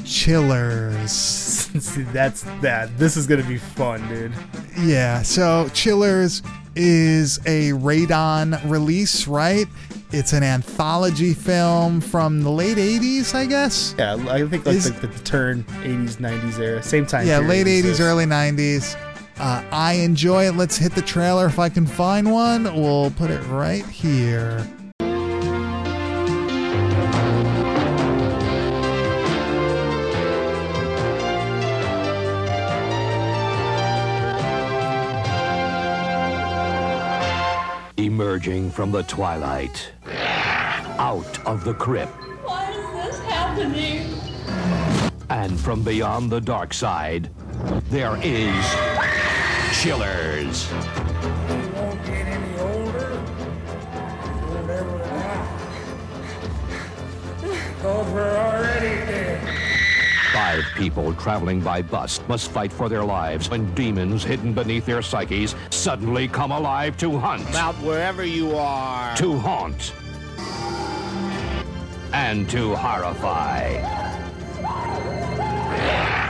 Chillers. See, that's that. This is gonna be fun, dude. Yeah, so Chillers is a Raedon release, right? It's an anthology film from the late 80s, I guess. Yeah, I think like Is- the, the turn 80s, 90s era, same time. yeah, late 80s, this. early 90s. Uh, I enjoy it. Let's hit the trailer if I can find one. We'll put it right here. Emerging from the twilight, out of the crypt, Why is this happening? and from beyond the dark side, there is Chillers. won't get any older. Five people traveling by bus must fight for their lives when demons hidden beneath their psyches suddenly come alive to hunt. About wherever you are. to haunt, and to horrify.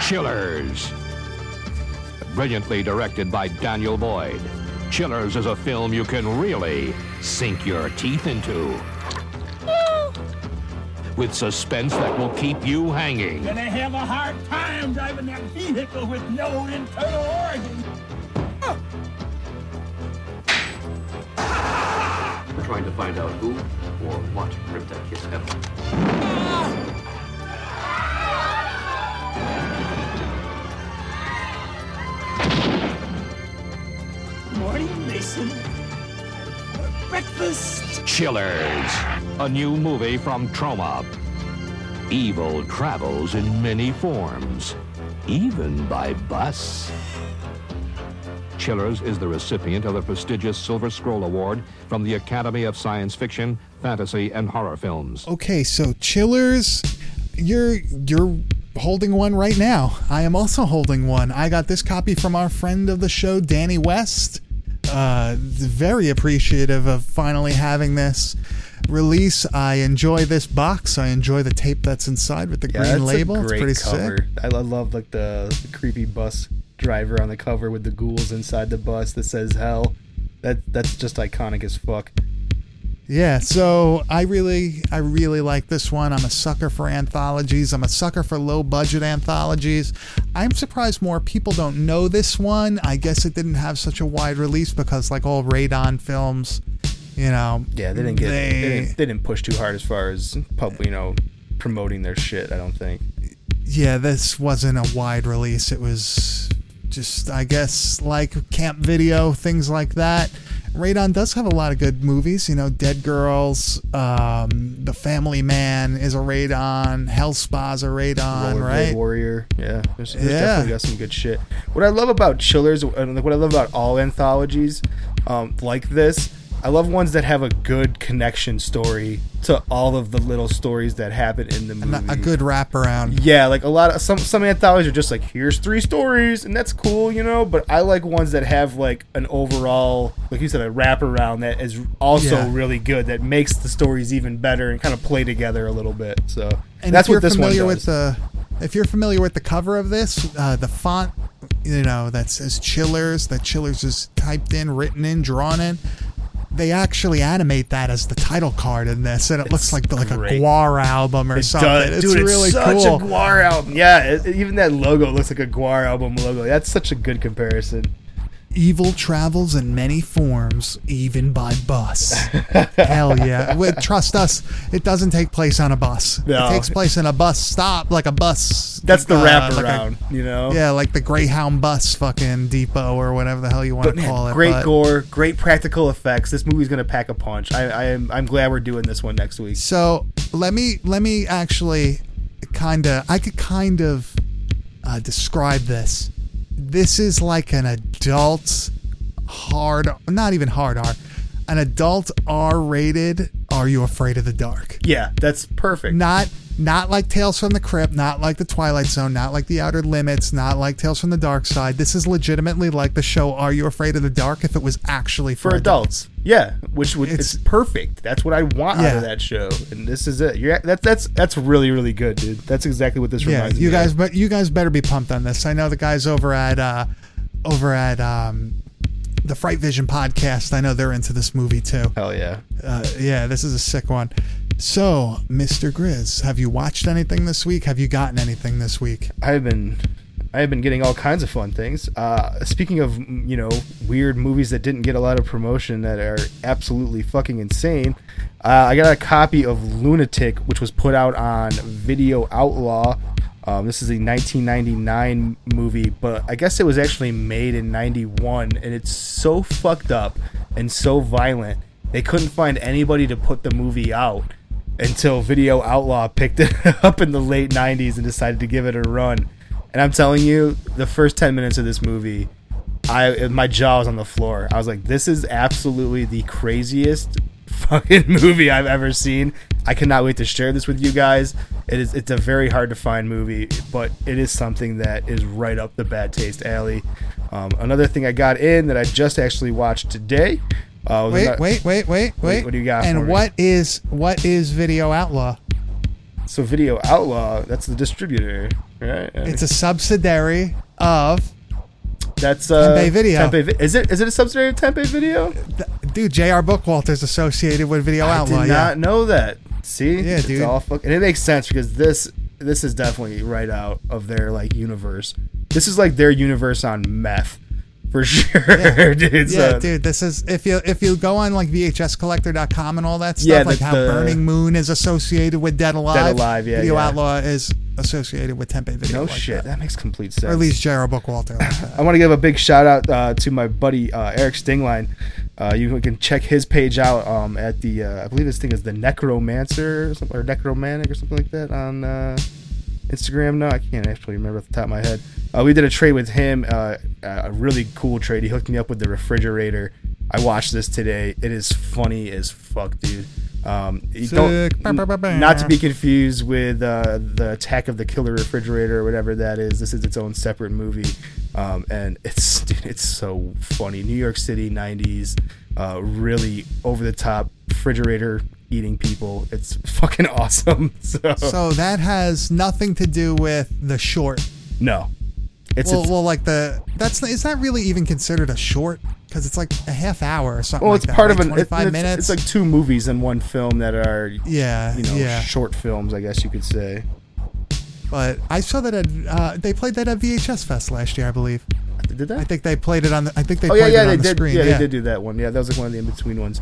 Chillers. Brilliantly directed by Daniel Boyd. Chillers is a film you can really sink your teeth into. With suspense that will keep you hanging. Gonna have a hard time driving that vehicle with no internal organs. We're trying to find out who or what ripped that kid's head off. Morning, Mason. Breakfast. Chillers, a new movie from Troma. Evil travels in many forms, even by bus. Chillers is the recipient of the prestigious Silver Scroll Award from the Academy of Science Fiction, Fantasy, and Horror Films. Okay, so Chillers, you're you're holding one right now. I am also holding one. I got this copy from our friend of the show, Danny West. Uh, very appreciative of finally having this release. I enjoy this box. I enjoy the tape that's inside with the Yeah, green label. It's pretty cover. sick. I love like the, the creepy bus driver on the cover with the ghouls inside the bus that says hell. That that's just iconic as fuck. Yeah, so I really, I really like this one. I'm a sucker for anthologies. I'm a sucker for low budget anthologies. I'm surprised more people don't know this one. I guess it didn't have such a wide release because, like all Raedon films, you know, Yeah, they didn't get they, they- didn't, they didn't push too hard as far as pub, you know, promoting their shit. I don't think. yeah, this wasn't a wide release. It was just, I guess, like camp video, things like that. Raedon does have a lot of good movies. You know, Dead Girls, um, The Family Man is a Raedon, Hell Spa's a Raedon, Rollerblade right? Warrior. Yeah, there's, there's Yeah. definitely got some good shit. What I love about Chillers, and like what I love about all anthologies um, like this, I love ones that have a good connection story to all of the little stories that happen in the movie. A good wraparound. Yeah, like a lot of some some anthologies are just like here's three stories and that's cool, you know. But I like ones that have like an overall, like you said, a wraparound that is also Yeah. really good that makes the stories even better and kind of play together a little bit. So And that's if you're what this one familiar does. with the, if you're familiar with the cover of this, uh, the font, you know, that says Chillers, that Chillers is typed in, written in, drawn in. They actually animate that as the title card in this, and it looks like like great. a Gwar album or It something. does. It's Dude, really it's such cool. a Gwar album. Yeah, it, even that logo looks like a Gwar album logo. That's such a good comparison. Evil travels in many forms, even by bus. Hell yeah. Wait, trust us, it doesn't take place on a bus. No. It takes place in a bus stop, like a bus. That's the uh, like a- wraparound, you know. Yeah, like the Greyhound bus fucking depot or whatever the hell you want But to man, call it. great but- gore, great practical effects. This movie's gonna pack a punch. I, I am I'm glad we're doing this one next week. So let me let me actually kind of I could kind of uh, describe this. This is like an adult hard, not even hard R, an adult R-rated. Are you afraid of the dark? Yeah, that's perfect. Not Not like Tales from the Crypt, not like The Twilight Zone, not like The Outer Limits, not like Tales from the Dark Side. This is legitimately like the show Are You Afraid of the Dark if it was actually for, for adults. Yeah, which would it's, perfect. That's what I want out Yeah. of that show, and this is it. You're that's that's that's really really good, dude. That's exactly what this Yeah, reminds you me. guys, of. but you guys better be pumped on this. I know the guys over at uh, over at um, the Fright Vision podcast. I know they're into this movie too. Hell yeah, uh, yeah, this is a sick one. So, Mr. Grizz, have you watched anything this week? Have you gotten anything this week? I've been I have been getting all kinds of fun things. Uh, speaking of you know weird movies that didn't get a lot of promotion that are absolutely fucking insane, uh, I got a copy of Lunatic, which was put out on Video Outlaw. Um, this is a 1999 movie, but I guess it was actually made in 91, and it's so fucked up and so violent. They couldn't find anybody to put the movie out until Video Outlaw picked it up in the late 90s and decided to give it a run. And I'm telling you, the first 10 minutes of this movie, I my jaw was on the floor. I was like, this is absolutely the craziest fucking movie I've ever seen. I cannot wait to share this with you guys. It is it's a very hard to find movie, but it is something that is right up the bad taste alley. Um, another thing I got in that I just actually watched today. Uh, Wait, about- wait, wait, wait, wait. What do you got? for And me? what is what is Video Outlaw? So Video Outlaw, that's the distributor, right? It's a subsidiary of that's uh, Tempe Video. Tempe is it is it a subsidiary of Tempe Video? dude. J.R. Bookwalter's associated with Video I Outlaw. did yeah. not know that. See, Yeah, It's dude. all fuck- and it makes sense because this this is definitely right out of their like universe. This is like their universe on meth, for sure, dude. yeah, So- dude. This is if you if you go on like VHScollector.com and all that stuff, Yeah, like how the- Burning Moon is associated with Dead Alive. Dead Alive, yeah, Video yeah. Outlaw is associated with Tempe Video. No like shit, that. that. makes complete sense. Or at least J.R. Bookwalter. Like. I want to give a big shout out uh, to my buddy uh, Eric Stingline. Uh, you can check his page out um, at the uh, I believe this thing is the Necromancer or, or Necromantic or something like that on uh, Instagram. No, I can't actually remember off the top of my head. Uh, we did a trade with him, uh, a really cool trade. He hooked me up with the refrigerator. I watched this today. It is funny as fuck, dude. Um, don't, not to be confused with uh, the Attack of the Killer Refrigerator or whatever that is. This is its own separate movie, um, and it's dude, it's so funny. New York City '90s, uh, really over the top refrigerator eating people. It's fucking awesome. So, so that has nothing to do with the short. no, it's well, it's- well, like the that's is that really even considered a short? Because it's like a half hour or something. well, like it's part of an it- 25 it's, minutes. It's like two movies in one film that are Yeah, you know yeah. short films, I guess you could say. But I saw that at uh, they played that at VHS Fest last year, I believe. Did they? I think they played it on the. I think they oh played yeah, yeah, it on they the did. screen. Yeah, Yeah, they did do that one. Yeah, that was like one of the in between ones.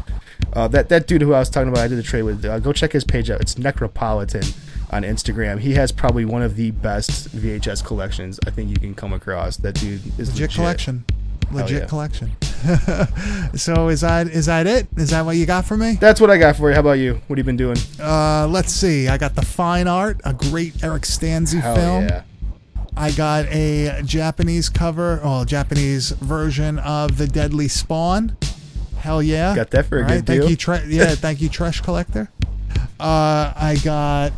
Uh, that that dude who I was talking about, I did a trade with. Uh, go check his page out. It's Necropolitan on Instagram. He has probably one of the best VHS collections I think you can come across. That dude is legit, legit, collection. Legit yeah. collection. so is that is that it? Is that what you got for me? That's what I got for you. How about you? What have you been doing? Uh, let's see. I got the Fine Art, a great Eric Stanze Hell film. yeah. I got a Japanese cover, oh, Japanese version of The Deadly Spawn. Hell yeah. Got that for a All good Thank deal. you, tre- yeah, thank you, Trash Collector. Uh, I got,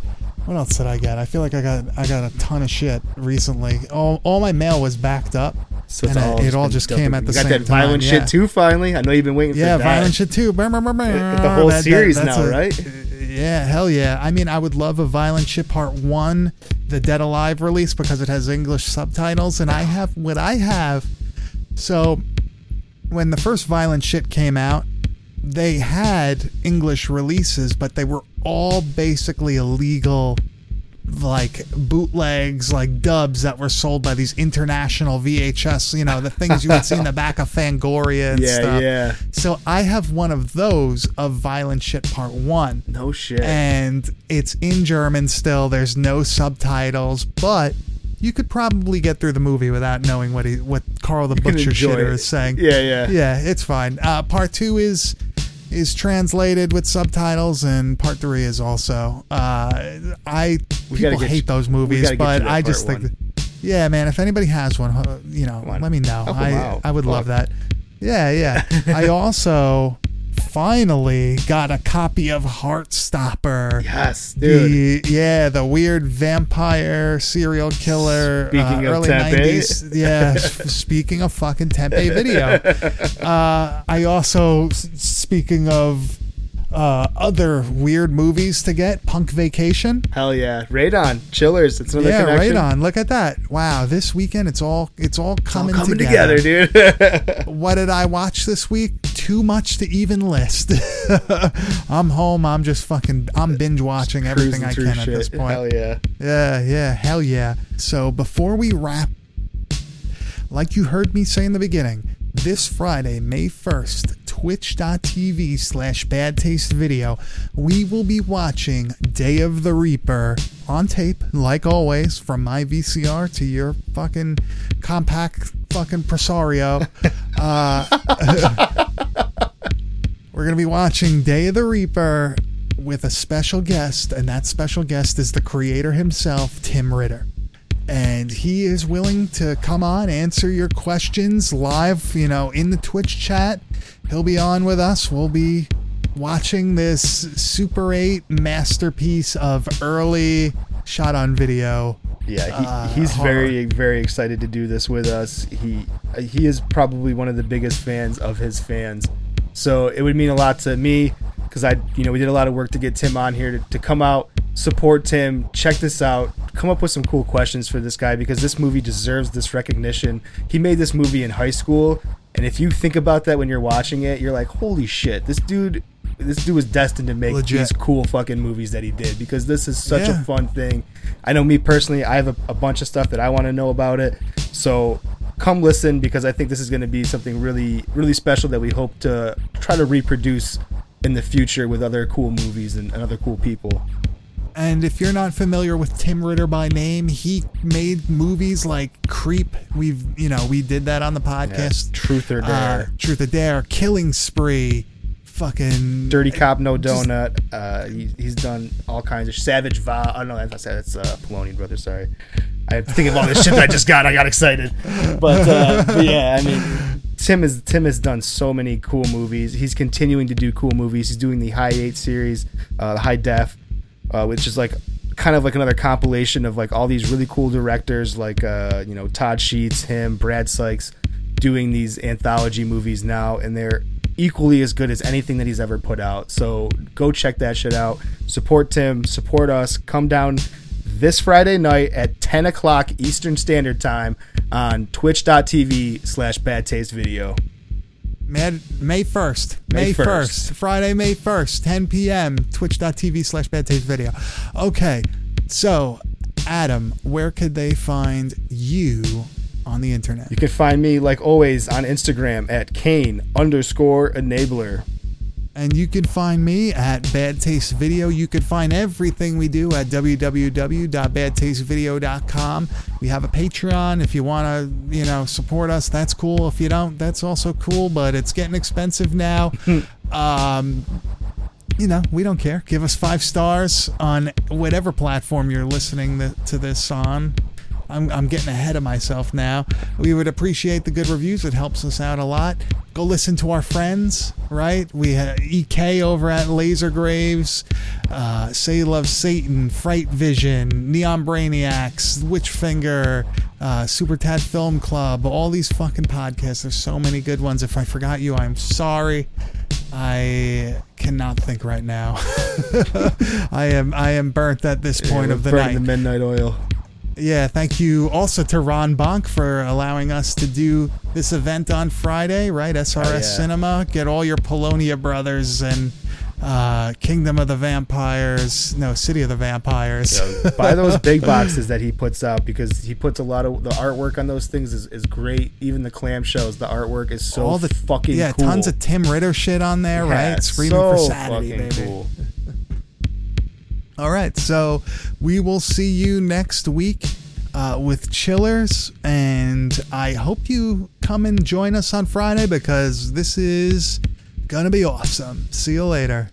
what else did I get? I feel like I got I got a ton of shit recently. All, all my mail was backed up. So and all it, it all just came at the you got same that time. violent yeah. shit too. Finally, I know you've been waiting Yeah, for that. Yeah, Violent shit too. The whole That- that- series that's now, a- right? Yeah, hell yeah. I mean, I would love a Violent Shit Part 1, the Dead Alive release, because it has English subtitles, and I have what I have. So, when the first Violent Shit came out, they had English releases, but they were all basically illegal, like bootlegs, like dubs that were sold by these international VHS, you know, the things you would see in the back of Fangoria and Yeah, stuff. yeah. So I have one of those of Violent Shit Part 1. No shit. And it's in German still. There's no subtitles, but you could probably get through the movie without knowing what he what Carl the Butcher Shitter it. is saying. Yeah, yeah. Yeah, it's fine. Uh, part 2 is is translated with subtitles and part 3 is also uh I We people hate you- those movies, but I just think that, yeah, man, if anybody has one, uh, you know, let me know. I out. I would love that. Yeah, yeah. I also finally got a copy of Heartstopper. Yes, dude. The, yeah, the weird vampire serial killer. Speaking uh, of early Tempe. 90s. Yeah, speaking of fucking Tempe video. Uh, I also, speaking of uh, other weird movies to get, Punk Vacation. Hell yeah. Raedon. Chillers. It's another yeah, connection. right on. Look at that. Wow, this weekend it's all it's all coming, coming together. together, dude. what did I watch this week? Too much to even list. I'm home. I'm just fucking. I'm binge watching everything I can at this point. Hell yeah. Yeah, yeah, hell yeah. So before we wrap, like you heard me say in the beginning, this Friday, May 1st, twitch.tv slash bad taste video, we will be watching Day of the Reaper on tape, like always, from my VCR to your fucking Compaq fucking Presario. Uh, we're going to be watching Day of the Reaper with a special guest, and that special guest is the creator himself, Tim Ritter. And he is willing to come on, answer your questions live, you know, in the Twitch chat. He'll be on with us. We'll be watching this Super 8 masterpiece of early shot on video. Yeah, he, uh, he's horror. very very excited to do this with us. He he is probably one of the biggest fans of his fans. So it would mean a lot to me because I you know we did a lot of work to get Tim on here to, to come out, support Tim, check this out, come up with some cool questions for this guy because this movie deserves this recognition. He made this movie in high school, and if you think about that when you're watching it, you're like, holy shit, this dude. This dude was destined to make Legit. these cool fucking movies that he did because this is such Yeah. a fun thing. I know me personally, I have a, a bunch of stuff that I want to know about it. So come listen because I think this is going to be something really, really special that we hope to try to reproduce in the future with other cool movies and, and other cool people. And if you're not familiar with Tim Ritter by name, he made movies like Creep. We've, you know, we did that on the podcast. Truth or Uh, Dare. Truth or Dare, Killing Spree, fucking Dirty Cop, No just- Donut. Uh, he, he's done all kinds of Savage Va. Oh no, that's not Savage. That's uh, Polonia Brother. Sorry, I think of all this shit that I just got. I got excited, but, uh, but yeah, I mean, Tim is Tim has done so many cool movies. He's continuing to do cool movies. He's doing the High Eight series, uh, the High Def, uh, which is like kind of like another compilation of like all these really cool directors, like uh, you know Todd Sheets, him, Brad Sykes, doing these anthology movies now, and they're equally as good as anything that he's ever put out. So go check that shit out. Support Tim, support us. Come down this Friday night at 10 o'clock Eastern Standard Time on twitch.tv slash bad taste video. Mad, May 1st. May May 1st. 1st. Friday, May 1st, 10 p.m. Twitch.tv slash bad taste video. Okay, so Adam, where could they find you on the internet? You can find me, like always, on Instagram at Kane underscore enabler. And you can find me at Bad Taste Video. You can find everything we do at www.badtastevideo.com. We have a Patreon. If you want to, you know, support us, that's cool. If you don't, that's also cool, but it's getting expensive now. um, you know, we don't care. Give us five stars on whatever platform you're listening to this on. I'm, I'm getting ahead of myself now. We would appreciate the good reviews. It helps us out a lot. Go listen to our friends, right? We have EK over at Laser Graves, uh, Say Love Satan, Fright Vision, Neon Brainiacs, Witchfinger, uh, Super Tad Film Club, all these fucking podcasts. There's so many good ones. If I forgot you, I'm sorry. I cannot think right now. I am I am burnt at this point Yeah, of the night. the midnight oil. Yeah, thank you also to Ron Bonk for allowing us to do this event on Friday, right? SRS Oh, yeah. Cinema. Get all your Polonia brothers and uh, Kingdom of the Vampires, no, City of the Vampires. Yeah, buy those big boxes that he puts out because he puts a lot of the artwork on those things is, is great. Even the clamshells, the artwork is so all the fucking yeah, cool. tons of Tim Ritter shit on there, Yeah, right? it's Screaming for so Saturday, fucking baby. cool. All right, so we will see you next week uh, with Chillers, and I hope you come and join us on Friday because this is gonna be awesome. See you later.